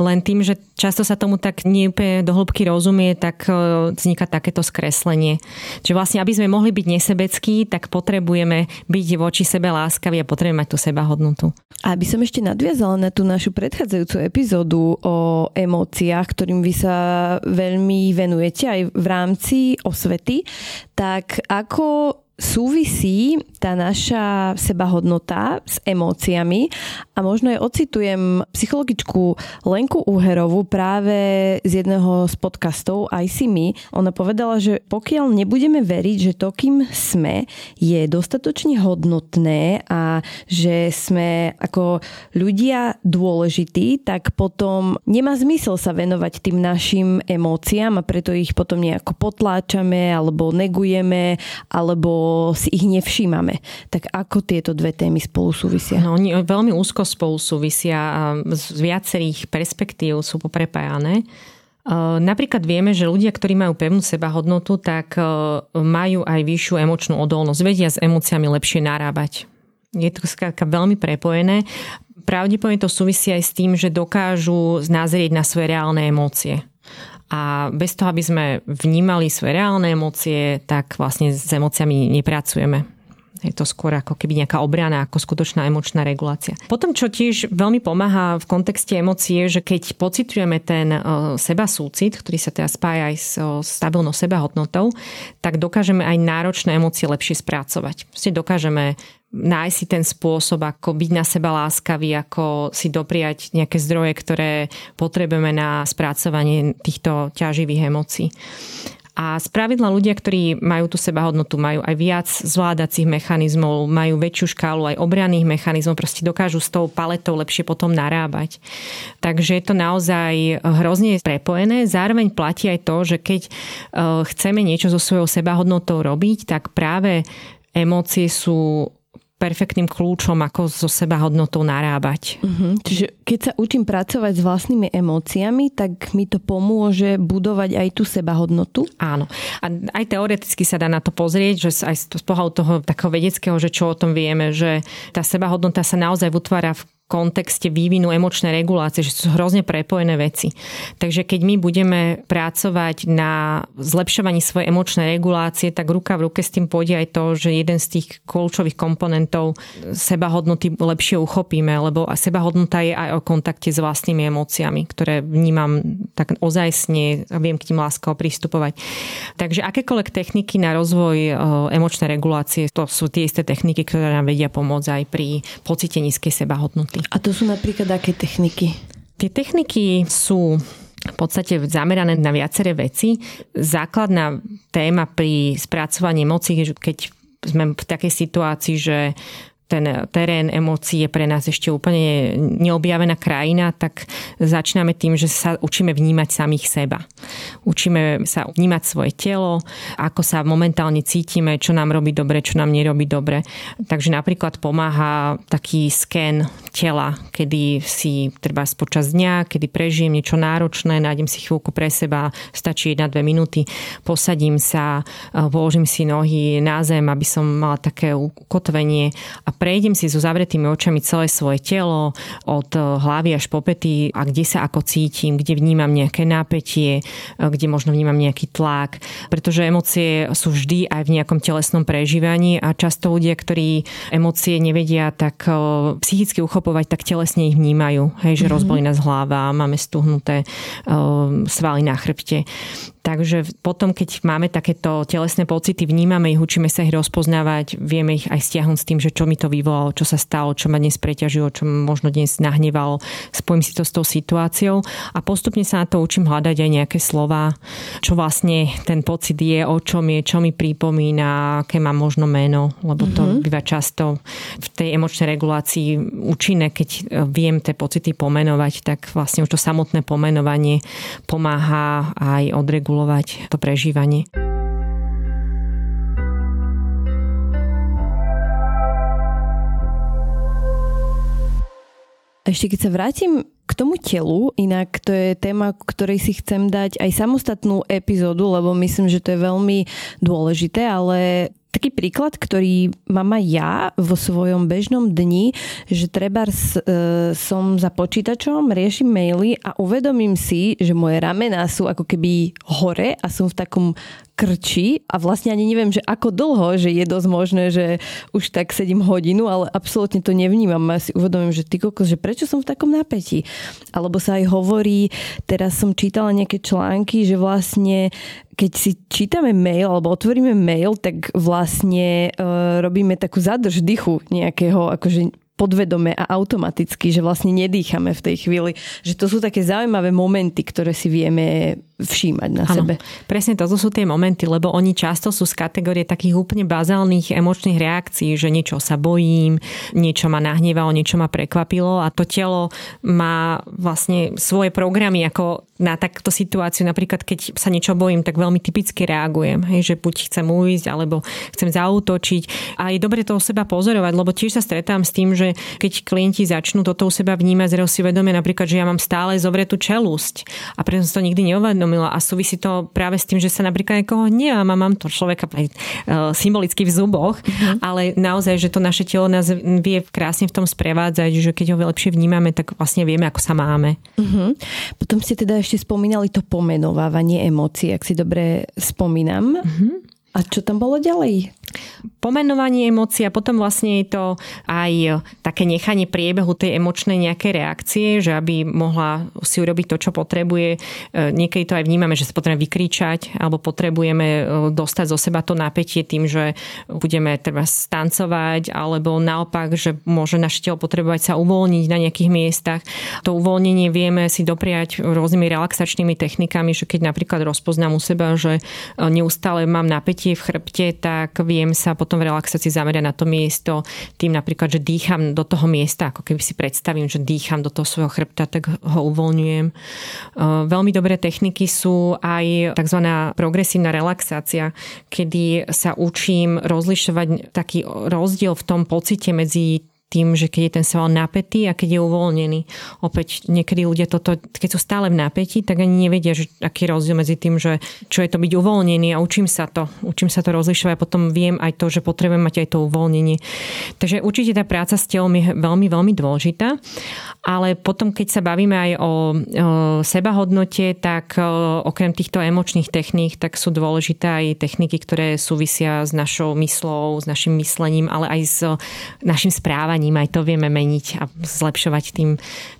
len tým, že často sa tomu tak neúplne do hĺbky rozumie, tak e, vzniká takéto skreslenie. Čiže vlastne, aby sme mohli byť nesebeckí, tak potrebujeme byť voči sebe láskaví a potrebujeme mať tú seba hodnotu. A som ešte nadviazala na tú našu predchádzajúcu epizódu o emóciách, ktorým vy sa veľmi venujete aj v rámci osvety, tak ako súvisí tá naša sebahodnota s emóciami a možno aj ocitujem psychologičku Lenku Úherovú práve z jedného z podcastov aj si my. Ona povedala, že pokiaľ nebudeme veriť, že to, kým sme, je dostatočne hodnotné a že sme ako ľudia dôležití, tak potom nemá zmysel sa venovať tým našim emóciám a preto ich potom nejako potláčame alebo negujeme alebo si ich nevšímame. Tak ako tieto dve témy spolu súvisia? No, oni veľmi úzko spolu súvisia a z viacerých perspektív sú poprepájané. E, napríklad vieme, že ľudia, ktorí majú pevnú sebahodnotu, tak e, majú aj vyššiu emočnú odolnosť, vedia s emóciami lepšie narábať. Je to skrátka veľmi prepojené. Pravdepodobne to súvisí aj s tým, že dokážu znázrieť na svoje reálne emócie a bez toho, aby sme vnímali svoje reálne emócie, tak vlastne s emóciami nepracujeme. Je to skôr ako keby nejaká obrana, ako skutočná emočná regulácia. Potom, čo tiež veľmi pomáha v kontexte emócie, že keď pocitujeme ten uh, seba súcit, ktorý sa teda spája aj s uh, stabilnou sebahodnotou, tak dokážeme aj náročné emócie lepšie spracovať. Proste dokážeme nájsť si ten spôsob, ako byť na seba láskavý, ako si dopriať nejaké zdroje, ktoré potrebujeme na spracovanie týchto ťaživých emócií. A spravidla ľudia, ktorí majú tú sebahodnotu, majú aj viac zvládacích mechanizmov, majú väčšiu škálu aj obranných mechanizmov, proste dokážu s tou paletou lepšie potom narábať. Takže je to naozaj hrozne prepojené. Zároveň platí aj to, že keď e, chceme niečo so svojou sebahodnotou robiť, tak práve emócie sú perfektným kľúčom, ako so seba hodnotou narábať. Uh-huh. Čiže keď sa učím pracovať s vlastnými emóciami, tak mi to pomôže budovať aj tú sebahodnotu? Áno. A aj teoreticky sa dá na to pozrieť, že aj z pohľadu toho takého vedeckého, že čo o tom vieme, že tá sebahodnota sa naozaj vytvára v kontexte vývinu emočnej regulácie, že sú hrozne prepojené veci. Takže keď my budeme pracovať na zlepšovaní svojej emočnej regulácie, tak ruka v ruke s tým pôjde aj to, že jeden z tých kľúčových komponentov sebahodnoty lepšie uchopíme, lebo sebahodnota je aj o kontakte s vlastnými emóciami, ktoré vnímam tak ozajstne a viem k tým láskavo pristupovať. Takže akékoľvek techniky na rozvoj e, emočnej regulácie, to sú tie isté techniky, ktoré nám vedia pomôcť aj pri pocite nízkej sebahodnoty hodnoty. A to sú napríklad aké techniky? Tie techniky sú v podstate zamerané na viaceré veci. Základná téma pri spracovaní moci, keď sme v takej situácii, že ten terén emócií je pre nás ešte úplne neobjavená krajina, tak začíname tým, že sa učíme vnímať samých seba. Učíme sa vnímať svoje telo, ako sa momentálne cítime, čo nám robí dobre, čo nám nerobí dobre. Takže napríklad pomáha taký sken tela, kedy si treba počas dňa, kedy prežijem niečo náročné, nájdem si chvíľku pre seba, stačí 1-2 minúty, posadím sa, položím si nohy na zem, aby som mala také ukotvenie a prejdem si so zavretými očami celé svoje telo od eh, hlavy až po pety a kde sa ako cítim, kde vnímam nejaké napätie, eh, kde možno vnímam nejaký tlak, pretože emócie sú vždy aj v nejakom telesnom prežívaní a často ľudia, ktorí emócie nevedia tak eh, psychicky uchopovať, tak telesne ich vnímajú. Hej, že mm-hmm. rozbolí nás hlava, máme stuhnuté svaly na chrbte. Takže potom, keď máme takéto telesné pocity, vnímame ich, učíme sa ich rozpoznávať, vieme ich aj stiahnuť s tým, že čo mi to vyvolalo, čo sa stalo, čo ma dnes preťažilo, čo možno dnes nahnevalo. Spojím si to s tou situáciou a postupne sa na to učím hľadať aj nejaké slova, čo vlastne ten pocit je, o čom je, čo mi pripomína, aké má možno meno, lebo to mm-hmm. býva často v tej emočnej regulácii účinné, keď viem tie pocity pomenovať, tak vlastne už to samotné pomenovanie pomáha aj odregulovať regulovať to prežívanie. Ešte keď sa vrátim k tomu telu, inak to je téma, ktorej si chcem dať aj samostatnú epizódu, lebo myslím, že to je veľmi dôležité, ale taký príklad, ktorý mám aj ja vo svojom bežnom dni, že treba e, som za počítačom, riešim maily a uvedomím si, že moje ramená sú ako keby hore a som v takom krčí a vlastne ani neviem, že ako dlho, že je dosť možné, že už tak sedím hodinu, ale absolútne to nevnímam. Ja si uvedomím, že ty kokos, že prečo som v takom napätí. Alebo sa aj hovorí, teraz som čítala nejaké články, že vlastne keď si čítame mail alebo otvoríme mail, tak vlastne e, robíme takú zadrž dychu nejakého akože podvedome a automaticky, že vlastne nedýchame v tej chvíli. Že to sú také zaujímavé momenty, ktoré si vieme všímať na ano, sebe. Presne toto sú tie momenty, lebo oni často sú z kategórie takých úplne bazálnych emočných reakcií, že niečo sa bojím, niečo ma nahnevalo, niečo ma prekvapilo a to telo má vlastne svoje programy ako na takto situáciu. Napríklad, keď sa niečo bojím, tak veľmi typicky reagujem, hej, že buď chcem ujsť, alebo chcem zautočiť. A je dobre to o seba pozorovať, lebo tiež sa stretám s tým, že keď klienti začnú toto u seba vnímať, zrejme si vedomie napríklad, že ja mám stále zovretú čelusť a preto som to nikdy neuvedomila a súvisí to práve s tým, že sa napríklad niekoho nemám a mám to človeka e, symbolicky v zuboch, mm-hmm. ale naozaj, že to naše telo nás vie krásne v tom sprevádzať, že keď ho lepšie vnímame, tak vlastne vieme, ako sa máme. Mm-hmm. Potom ste teda ešte spomínali to pomenovávanie emócií, ak si dobre spomínam. Mm-hmm. A čo tam bolo ďalej? pomenovanie emócií a potom vlastne je to aj také nechanie priebehu tej emočnej nejakej reakcie, že aby mohla si urobiť to, čo potrebuje. E, niekedy to aj vnímame, že sa potrebujeme vykričať alebo potrebujeme e, dostať zo seba to napätie tým, že budeme treba stancovať alebo naopak, že môže naše telo potrebovať sa uvoľniť na nejakých miestach. To uvoľnenie vieme si dopriať rôznymi relaxačnými technikami, že keď napríklad rozpoznám u seba, že e, neustále mám napätie v chrbte, tak viem sa potom v relaxácii zamerať na to miesto tým napríklad, že dýcham do toho miesta, ako keby si predstavím, že dýcham do toho svojho chrbta, tak ho uvoľňujem. Veľmi dobré techniky sú aj tzv. progresívna relaxácia, kedy sa učím rozlišovať taký rozdiel v tom pocite medzi tým, že keď je ten sval napätý a keď je uvoľnený. Opäť niekedy ľudia toto, keď sú stále v napätí, tak ani nevedia, že aký je rozdiel medzi tým, že čo je to byť uvoľnený a učím sa to. Učím sa to rozlišovať a potom viem aj to, že potrebujem mať aj to uvoľnenie. Takže určite tá práca s telom je veľmi, veľmi dôležitá. Ale potom, keď sa bavíme aj o, o sebahodnote, tak o, okrem týchto emočných techník, tak sú dôležité aj techniky, ktoré súvisia s našou myslou, s našim myslením, ale aj s našim správaním vnímaním, aj to vieme meniť a zlepšovať tým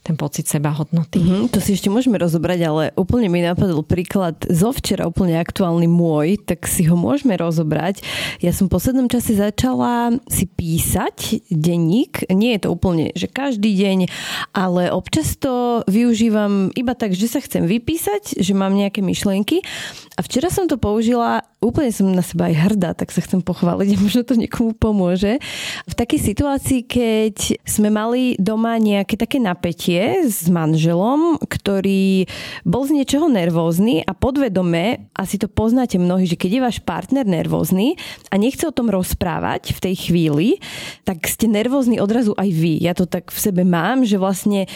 ten pocit seba hodnoty. Mm-hmm, to si ešte môžeme rozobrať, ale úplne mi napadol príklad zo včera úplne aktuálny môj, tak si ho môžeme rozobrať. Ja som v poslednom čase začala si písať denník. Nie je to úplne, že každý deň, ale občas to využívam iba tak, že sa chcem vypísať, že mám nejaké myšlienky. A včera som to použila, úplne som na seba aj hrdá, tak sa chcem pochváliť, možno to niekomu pomôže. V takej situácii, keď sme mali doma nejaké také napätie s manželom, ktorý bol z niečoho nervózny a podvedome, asi to poznáte mnohí, že keď je váš partner nervózny a nechce o tom rozprávať v tej chvíli, tak ste nervózni odrazu aj vy. Ja to tak v sebe mám, že vlastne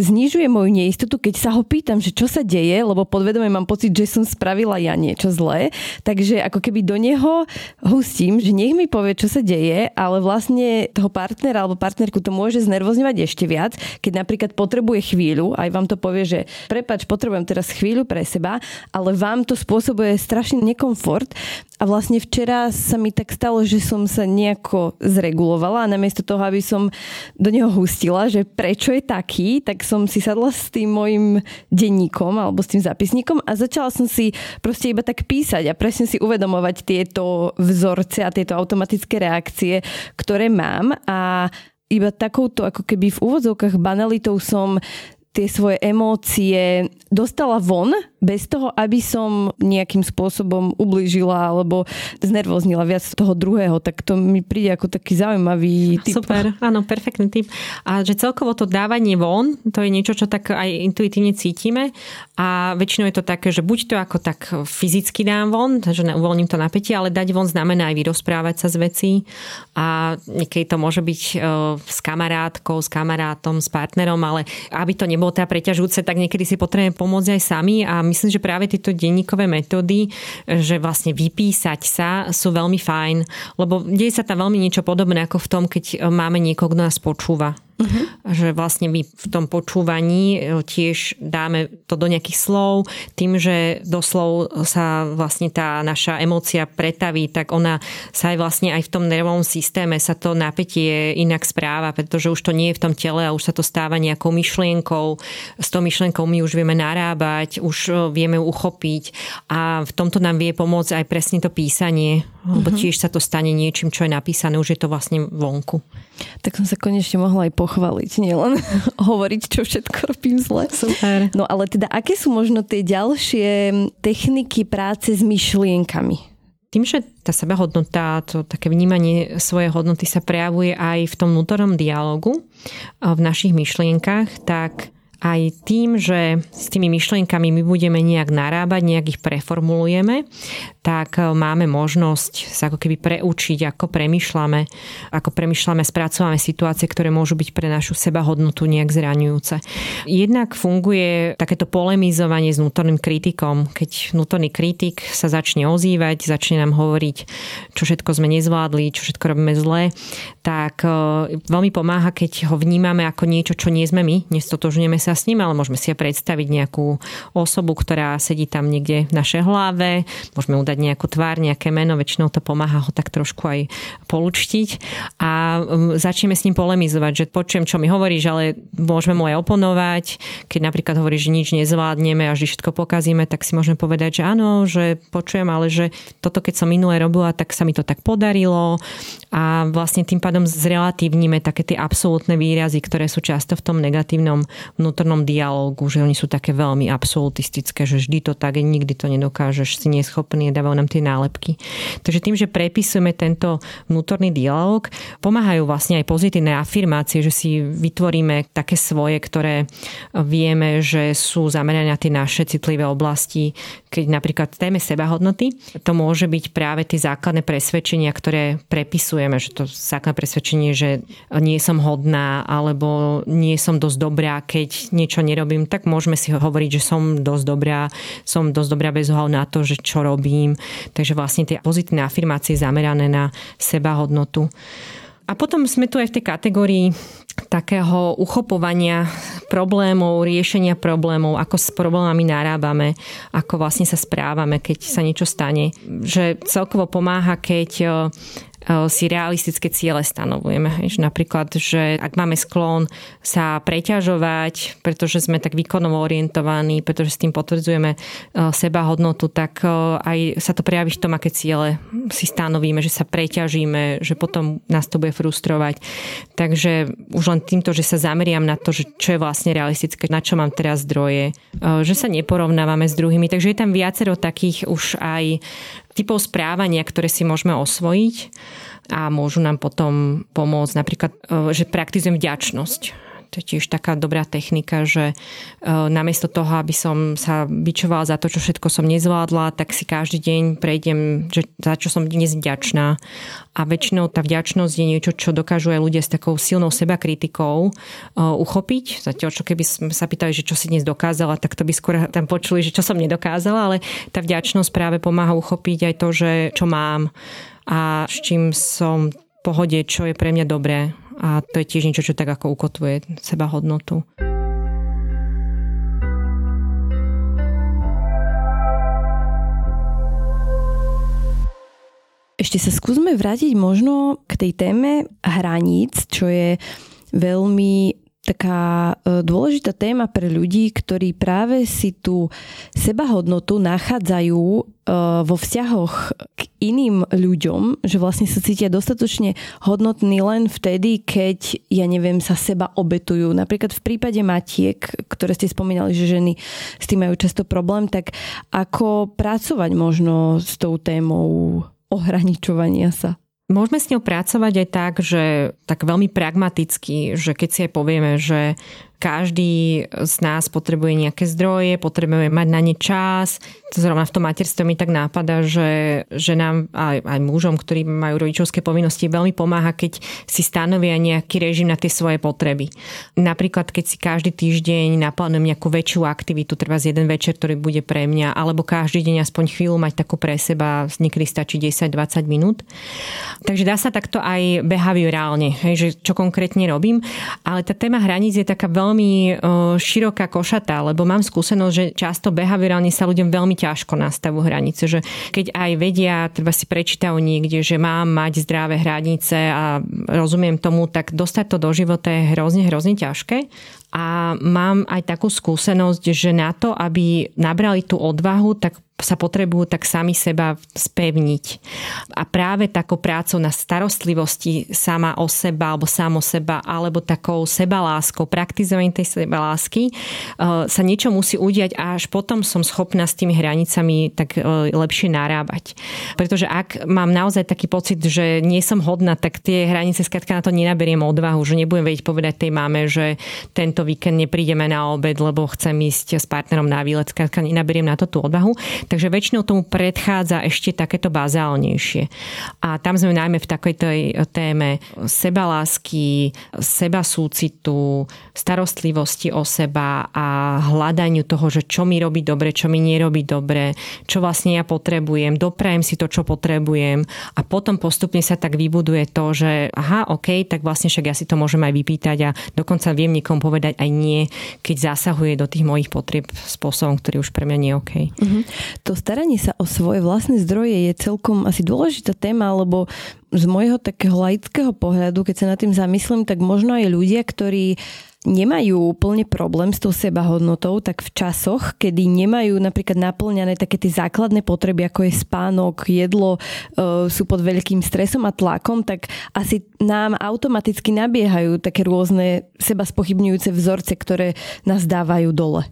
znižuje moju neistotu, keď sa ho pýtam, že čo sa deje, lebo podvedome mám pocit, že som spravila ja niečo zlé. Takže ako keby do neho hustím, že nech mi povie, čo sa deje, ale vlastne toho partnera alebo partnerku to môže znervozňovať ešte viac, keď napríklad potrebuje chvíľu, aj vám to povie, že prepač, potrebujem teraz chvíľu pre seba, ale vám to spôsobuje strašný nekomfort A vlastne včera sa mi tak stalo, že som sa nejako zregulovala a namiesto toho, aby som do neho hustila, že prečo je taký, tak som si sadla s tým mojim denníkom alebo s tým zapisníkom a začala som si proste iba tak písať a presne si uvedomovať tieto vzorce a tieto automatické reakcie, ktoré mám. A iba takouto ako keby v úvodzovkách banalitou som tie svoje emócie dostala von bez toho, aby som nejakým spôsobom ublížila alebo znervoznila viac toho druhého, tak to mi príde ako taký zaujímavý typ. Super, áno, perfektný typ. A že celkovo to dávanie von, to je niečo, čo tak aj intuitívne cítime a väčšinou je to také, že buď to ako tak fyzicky dám von, že uvoľním to napätie, ale dať von znamená aj vyrozprávať sa z vecí a niekedy to môže byť e, s kamarátkou, s kamarátom, s partnerom, ale aby to nebolo teda preťažujúce, tak niekedy si potrebujeme pomôcť aj sami a myslím, že práve tieto denníkové metódy, že vlastne vypísať sa sú veľmi fajn, lebo deje sa tam veľmi niečo podobné ako v tom, keď máme niekoho, kto nás počúva. Uh-huh. Že vlastne my v tom počúvaní e, tiež dáme to do nejakých slov. Tým, že do slov sa vlastne tá naša emócia pretaví, tak ona sa aj vlastne aj v tom nervovom systéme sa to napätie inak správa, pretože už to nie je v tom tele a už sa to stáva nejakou myšlienkou. S tou myšlienkou my už vieme narábať, už e, vieme uchopiť a v tomto nám vie pomôcť aj presne to písanie, lebo uh-huh. tiež sa to stane niečím, čo je napísané, už je to vlastne vonku. Tak som sa konečne mohla aj pochváliť, nielen hovoriť, čo všetko robím zle. Super. No ale teda, aké sú možno tie ďalšie techniky práce s myšlienkami? Tým, že tá sebahodnota, to také vnímanie svojej hodnoty sa prejavuje aj v tom vnútornom dialogu v našich myšlienkach, tak aj tým, že s tými myšlienkami my budeme nejak narábať, nejak ich preformulujeme, tak e, máme možnosť sa ako keby preučiť, ako premyšľame, ako premyšľame, spracovame situácie, ktoré môžu byť pre našu sebahodnotu nejak zraňujúce. Jednak funguje takéto polemizovanie s vnútorným kritikom, keď vnútorný kritik sa začne ozývať, začne nám hovoriť, čo všetko sme nezvládli, čo všetko robíme zle, tak e, veľmi pomáha, keď ho vnímame ako niečo, čo nie sme my, nestotožňujeme sa sa s ním, ale môžeme si predstaviť nejakú osobu, ktorá sedí tam niekde v našej hlave, môžeme mu dať nejakú tvár, nejaké meno, väčšinou to pomáha ho tak trošku aj polučtiť a um, začneme s ním polemizovať, že počujem, čo mi hovoríš, ale môžeme mu aj oponovať. Keď napríklad hovoríš, že nič nezvládneme a že všetko pokazíme, tak si môžeme povedať, že áno, že počujem, ale že toto keď som minulé robila, tak sa mi to tak podarilo. A vlastne tým pádom zrelatívnime také tie absolútne výrazy, ktoré sú často v tom negatívnom vnútornom vnútornom dialógu, že oni sú také veľmi absolutistické, že vždy to tak, nikdy to nedokážeš, si neschopný, dávajú nám tie nálepky. Takže tým, že prepisujeme tento vnútorný dialóg, pomáhajú vlastne aj pozitívne afirmácie, že si vytvoríme také svoje, ktoré vieme, že sú zamerané na tie naše citlivé oblasti, keď napríklad téme sebahodnoty, to môže byť práve tie základné presvedčenia, ktoré prepisujeme, že to základné presvedčenie, že nie som hodná alebo nie som dosť dobrá, keď niečo nerobím, tak môžeme si hovoriť, že som dosť dobrá, som dosť dobrá bez ohľadu na to, že čo robím. Takže vlastne tie pozitívne afirmácie zamerané na seba hodnotu. A potom sme tu aj v tej kategórii takého uchopovania problémov, riešenia problémov, ako s problémami narábame, ako vlastne sa správame, keď sa niečo stane. Že celkovo pomáha, keď si realistické ciele stanovujeme. Že napríklad, že ak máme sklon sa preťažovať, pretože sme tak výkonovo orientovaní, pretože s tým potvrdzujeme e, seba hodnotu, tak e, aj sa to prejaví v tom, aké ciele si stanovíme, že sa preťažíme, že potom nás to bude frustrovať. Takže už len týmto, že sa zameriam na to, že čo je vlastne realistické, na čo mám teraz zdroje, že sa neporovnávame s druhými. Takže je tam viacero takých už aj typov správania, ktoré si môžeme osvojiť a môžu nám potom pomôcť napríklad, e, že praktizujem vďačnosť to je tiež taká dobrá technika, že e, namiesto toho, aby som sa bičovala za to, čo všetko som nezvládla, tak si každý deň prejdem, že za čo som dnes vďačná. A väčšinou tá vďačnosť je niečo, čo dokážu aj ľudia s takou silnou sebakritikou e, uchopiť. Zatiaľ, čo keby sme sa pýtali, že čo si dnes dokázala, tak to by skôr tam počuli, že čo som nedokázala, ale tá vďačnosť práve pomáha uchopiť aj to, že čo mám a s čím som v pohode, čo je pre mňa dobré a to je tiež niečo, čo tak ako ukotvuje seba hodnotu. Ešte sa skúsme vrátiť možno k tej téme hraníc, čo je veľmi taká e, dôležitá téma pre ľudí, ktorí práve si tú sebahodnotu nachádzajú e, vo vzťahoch k iným ľuďom, že vlastne sa cítia dostatočne hodnotní len vtedy, keď, ja neviem, sa seba obetujú. Napríklad v prípade matiek, ktoré ste spomínali, že ženy s tým majú často problém, tak ako pracovať možno s tou témou ohraničovania sa? Môžeme s ňou pracovať aj tak, že tak veľmi pragmaticky, že keď si aj povieme, že každý z nás potrebuje nejaké zdroje, potrebuje mať na ne čas. Zrovna v tom materstve mi tak nápada, že, že nám aj, aj mužom, ktorí majú rodičovské povinnosti, veľmi pomáha, keď si stanovia nejaký režim na tie svoje potreby. Napríklad, keď si každý týždeň naplánujem nejakú väčšiu aktivitu, treba z jeden večer, ktorý bude pre mňa, alebo každý deň aspoň chvíľu mať takú pre seba, niekedy stačí 10-20 minút. Takže dá sa takto aj behaviorálne, hej, že čo konkrétne robím. Ale tá téma hraníc je taká veľmi široká košatá, lebo mám skúsenosť, že často behaviorálne sa ľuďom veľmi ťažko nastavujú hranice, že keď aj vedia, treba si prečítajú niekde, že mám mať zdravé hranice a rozumiem tomu, tak dostať to do života je hrozne, hrozne ťažké. A mám aj takú skúsenosť, že na to, aby nabrali tú odvahu, tak sa potrebujú tak sami seba spevniť. A práve takou prácou na starostlivosti sama o seba alebo sám seba, alebo takou sebaláskou, praktizovaním tej sebalásky e, sa niečo musí udiať a až potom som schopná s tými hranicami tak e, lepšie narábať. Pretože ak mám naozaj taký pocit, že nie som hodná, tak tie hranice skratka na to nenaberiem odvahu, že nebudem vedieť povedať tej mame, že tento víkend neprídeme na obed, lebo chcem ísť s partnerom na výlet, skratka nenaberiem na to tú odvahu Takže väčšinou tomu predchádza ešte takéto bazálnejšie. A tam sme najmä v takejto téme sebalásky, seba súcitu, starostlivosti o seba a hľadaniu toho, že čo mi robí dobre, čo mi nerobí dobre, čo vlastne ja potrebujem, doprajem si to, čo potrebujem a potom postupne sa tak vybuduje to, že aha, OK, tak vlastne však ja si to môžem aj vypýtať a dokonca viem niekomu povedať aj nie, keď zasahuje do tých mojich potrieb spôsobom, ktorý už pre mňa nie je OK. Mm-hmm to staranie sa o svoje vlastné zdroje je celkom asi dôležitá téma, lebo z môjho takého laického pohľadu, keď sa nad tým zamyslím, tak možno aj ľudia, ktorí nemajú úplne problém s tou sebahodnotou, tak v časoch, kedy nemajú napríklad naplňané také tie základné potreby, ako je spánok, jedlo, e, sú pod veľkým stresom a tlakom, tak asi nám automaticky nabiehajú také rôzne seba spochybňujúce vzorce, ktoré nás dávajú dole.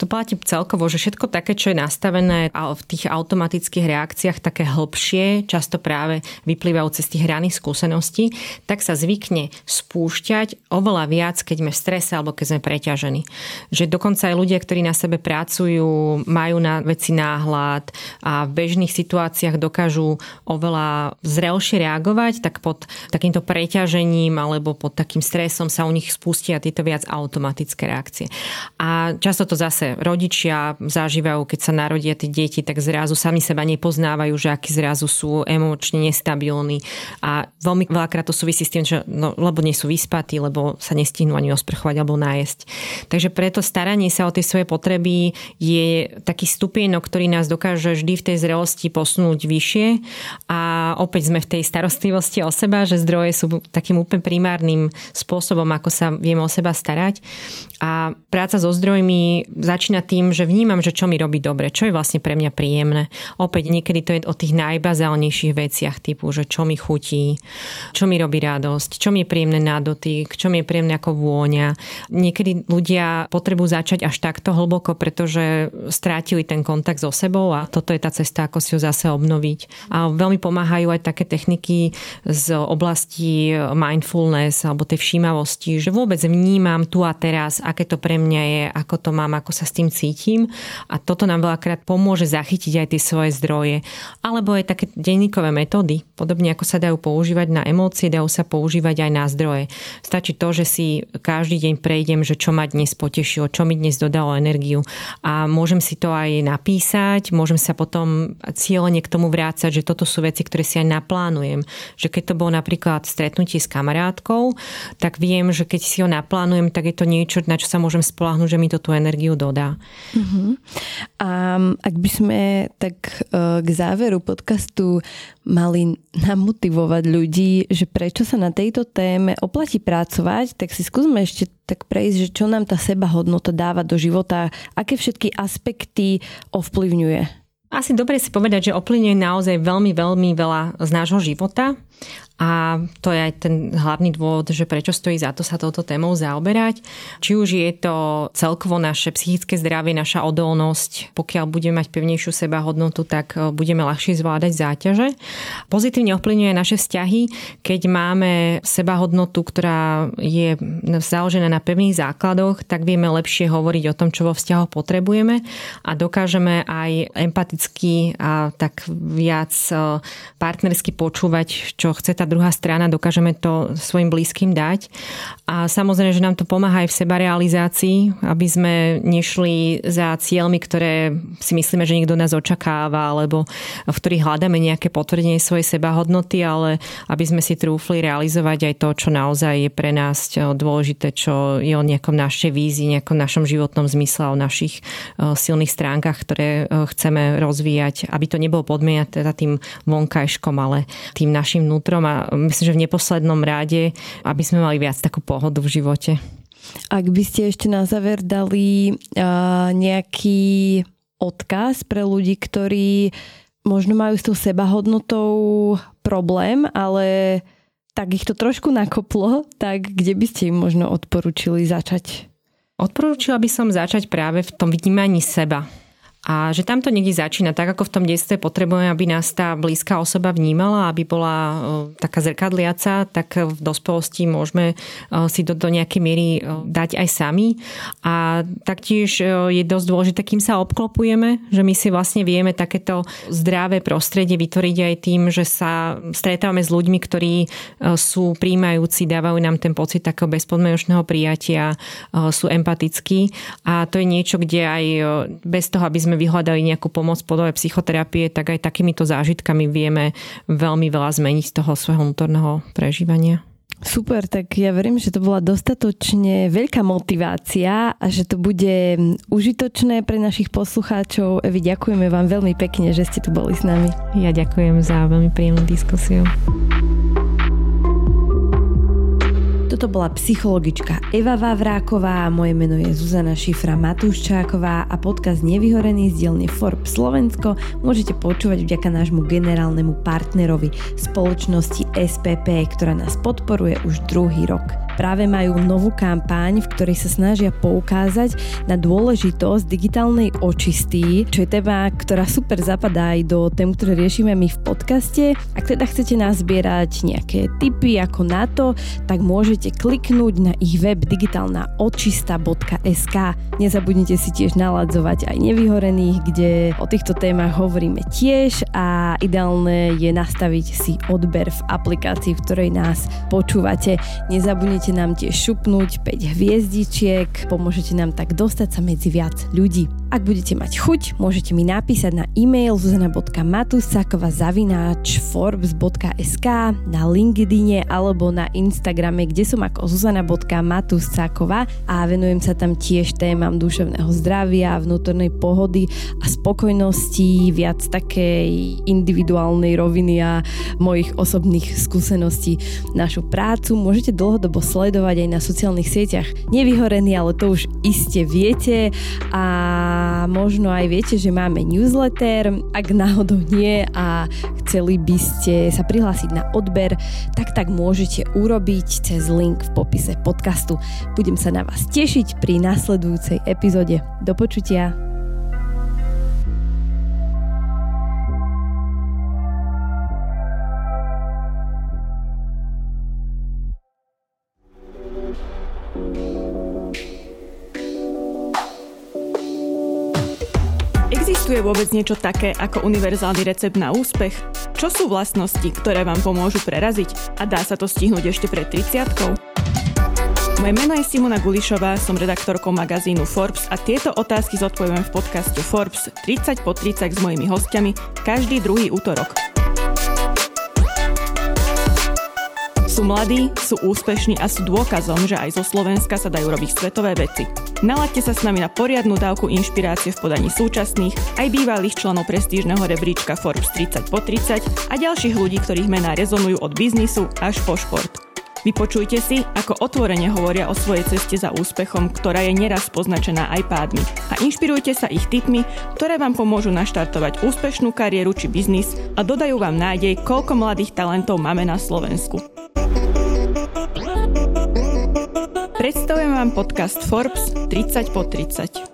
To platí celkovo, že všetko také, čo je nastavené v tých automatických reakciách také hĺbšie, často práve vyplývajúce z tých hraných skúseností, tak sa zvykne spúšťať oveľa viac, keď sme v strese alebo keď sme preťažení. Že dokonca aj ľudia, ktorí na sebe pracujú, majú na veci náhľad a v bežných situáciách dokážu oveľa zrelšie reagovať, tak pod takýmto preťažením alebo pod takým stresom sa u nich spustia tieto viac automatické reakcie. A často to zase zase rodičia zažívajú, keď sa narodia tie deti, tak zrazu sami seba nepoznávajú, že akí zrazu sú emočne nestabilní. A veľmi veľakrát to súvisí s tým, že, no, lebo nie sú vyspatí, lebo sa nestihnú ani osprchovať alebo nájsť. Takže preto staranie sa o tie svoje potreby je taký stupienok, ktorý nás dokáže vždy v tej zrelosti posunúť vyššie. A opäť sme v tej starostlivosti o seba, že zdroje sú takým úplne primárnym spôsobom, ako sa vieme o seba starať. A práca so zdrojmi začína tým, že vnímam, že čo mi robí dobre, čo je vlastne pre mňa príjemné. Opäť niekedy to je o tých najbazálnejších veciach typu, že čo mi chutí, čo mi robí radosť, čo mi je príjemné na dotyk, čo mi je príjemné ako vôňa. Niekedy ľudia potrebujú začať až takto hlboko, pretože strátili ten kontakt so sebou a toto je tá cesta, ako si ho zase obnoviť. A veľmi pomáhajú aj také techniky z oblasti mindfulness alebo tej všímavosti, že vôbec vnímam tu a teraz, aké to pre mňa je, ako to mám, ako sa sa s tým cítim a toto nám veľakrát pomôže zachytiť aj tie svoje zdroje. Alebo aj také denníkové metódy, podobne ako sa dajú používať na emócie, dajú sa používať aj na zdroje. Stačí to, že si každý deň prejdem, že čo ma dnes potešilo, čo mi dnes dodalo energiu a môžem si to aj napísať, môžem sa potom cieľene k tomu vrácať, že toto sú veci, ktoré si aj naplánujem. Že keď to bolo napríklad stretnutie s kamarátkou, tak viem, že keď si ho naplánujem, tak je to niečo, na čo sa môžem spolahnúť, že mi to tú energiu dodá dá. Uh-huh. A ak by sme tak k záveru podcastu mali namotivovať ľudí, že prečo sa na tejto téme oplatí pracovať, tak si skúsme ešte tak prejsť, že čo nám tá seba hodnota dáva do života, aké všetky aspekty ovplyvňuje. Asi dobre si povedať, že ovplyvňuje naozaj veľmi, veľmi veľa z nášho života a to je aj ten hlavný dôvod, že prečo stojí za to sa touto témou zaoberať. Či už je to celkovo naše psychické zdravie, naša odolnosť, pokiaľ budeme mať pevnejšiu seba hodnotu, tak e, budeme ľahšie zvládať záťaže. Pozitívne ovplyvňuje naše vzťahy, keď máme seba hodnotu, ktorá je založená na pevných základoch, tak vieme lepšie hovoriť o tom, čo vo vzťahoch potrebujeme a dokážeme aj empaticky a tak viac e, partnersky počúvať, čo chce tá druhá strana, dokážeme to svojim blízkym dať. A samozrejme, že nám to pomáha aj v sebarealizácii, aby sme nešli za cieľmi, ktoré si myslíme, že niekto nás očakáva, alebo v ktorých hľadáme nejaké potvrdenie svojej sebahodnoty, ale aby sme si trúfli realizovať aj to, čo naozaj je pre nás dôležité, čo je o nejakom našej vízii, nejakom našom životnom zmysle, o našich e, silných stránkach, ktoré e, chceme rozvíjať, aby to nebolo podmienať teda tým vonkajškom, ale tým našim vnútrom a myslím, že v neposlednom ráde, aby sme mali viac takú pohodu v živote. Ak by ste ešte na záver dali uh, nejaký odkaz pre ľudí, ktorí možno majú s tou sebahodnotou problém, ale tak ich to trošku nakoplo, tak kde by ste im možno odporúčili začať? Odporúčila by som začať práve v tom vnímaní seba a že tam to niekde začína, tak ako v tom detstve potrebujeme, aby nás tá blízka osoba vnímala, aby bola e, taká zrkadliaca, tak v dospelosti môžeme e, si to do nejakej miery e, dať aj sami. A taktiež je dosť dôležité, kým sa obklopujeme, že my si vlastne vieme takéto zdravé prostredie vytvoriť aj tým, že sa stretávame s ľuďmi, ktorí sú príjmajúci, dávajú nám ten pocit takého bezpodmienočného prijatia, sú empatickí. A to je niečo, kde aj bez toho, aby sme sme vyhľadali nejakú pomoc v podobe psychoterapie, tak aj takýmito zážitkami vieme veľmi veľa zmeniť z toho svojho vnútorného prežívania. Super, tak ja verím, že to bola dostatočne veľká motivácia a že to bude užitočné pre našich poslucháčov. Evi, ďakujeme vám veľmi pekne, že ste tu boli s nami. Ja ďakujem za veľmi príjemnú diskusiu. Toto bola psychologička Eva Vavráková, moje meno je Zuzana Šifra Matúščáková a podcast Nevyhorený z dielne Forbes Slovensko môžete počúvať vďaka nášmu generálnemu partnerovi spoločnosti SPP, ktorá nás podporuje už druhý rok práve majú novú kampaň, v ktorej sa snažia poukázať na dôležitosť digitálnej očisty, čo je téma, ktorá super zapadá aj do tém, ktoré riešime my v podcaste. Ak teda chcete nazbierať nejaké tipy ako na to, tak môžete kliknúť na ich web digitálnaočista.sk. Nezabudnite si tiež naladzovať aj nevyhorených, kde o týchto témach hovoríme tiež a ideálne je nastaviť si odber v aplikácii, v ktorej nás počúvate. Nezabudnite nám tiež šupnúť 5 hviezdičiek, pomôžete nám tak dostať sa medzi viac ľudí. Ak budete mať chuť, môžete mi napísať na e-mail zuzana.matusakova zavináč forbes.sk na LinkedIne alebo na Instagrame, kde som ako zuzana.matusakova a venujem sa tam tiež témam duševného zdravia, vnútornej pohody a spokojnosti, viac takej individuálnej roviny a mojich osobných skúseností. Našu prácu môžete dlhodobo sledovať aj na sociálnych sieťach. Nevyhorený, ale to už iste viete a možno aj viete, že máme newsletter. Ak náhodou nie a chceli by ste sa prihlásiť na odber, tak tak môžete urobiť cez link v popise podcastu. Budem sa na vás tešiť pri nasledujúcej epizóde. Do počutia. Existuje vôbec niečo také ako univerzálny recept na úspech? Čo sú vlastnosti, ktoré vám pomôžu preraziť a dá sa to stihnúť ešte pred 30 Moje meno je Simona Gulišová, som redaktorkou magazínu Forbes a tieto otázky zodpovedám v podcaste Forbes 30 po 30 s mojimi hostiami každý druhý útorok. Sú mladí, sú úspešní a sú dôkazom, že aj zo Slovenska sa dajú robiť svetové veci. Nalaďte sa s nami na poriadnu dávku inšpirácie v podaní súčasných, aj bývalých členov prestížneho rebríčka Forbes 30 po 30 a ďalších ľudí, ktorých mená rezonujú od biznisu až po šport. Vypočujte si, ako otvorene hovoria o svojej ceste za úspechom, ktorá je neraz poznačená aj pádmi. A inšpirujte sa ich tipmi, ktoré vám pomôžu naštartovať úspešnú kariéru či biznis a dodajú vám nádej, koľko mladých talentov máme na Slovensku. Predstavujem vám podcast Forbes 30 po 30.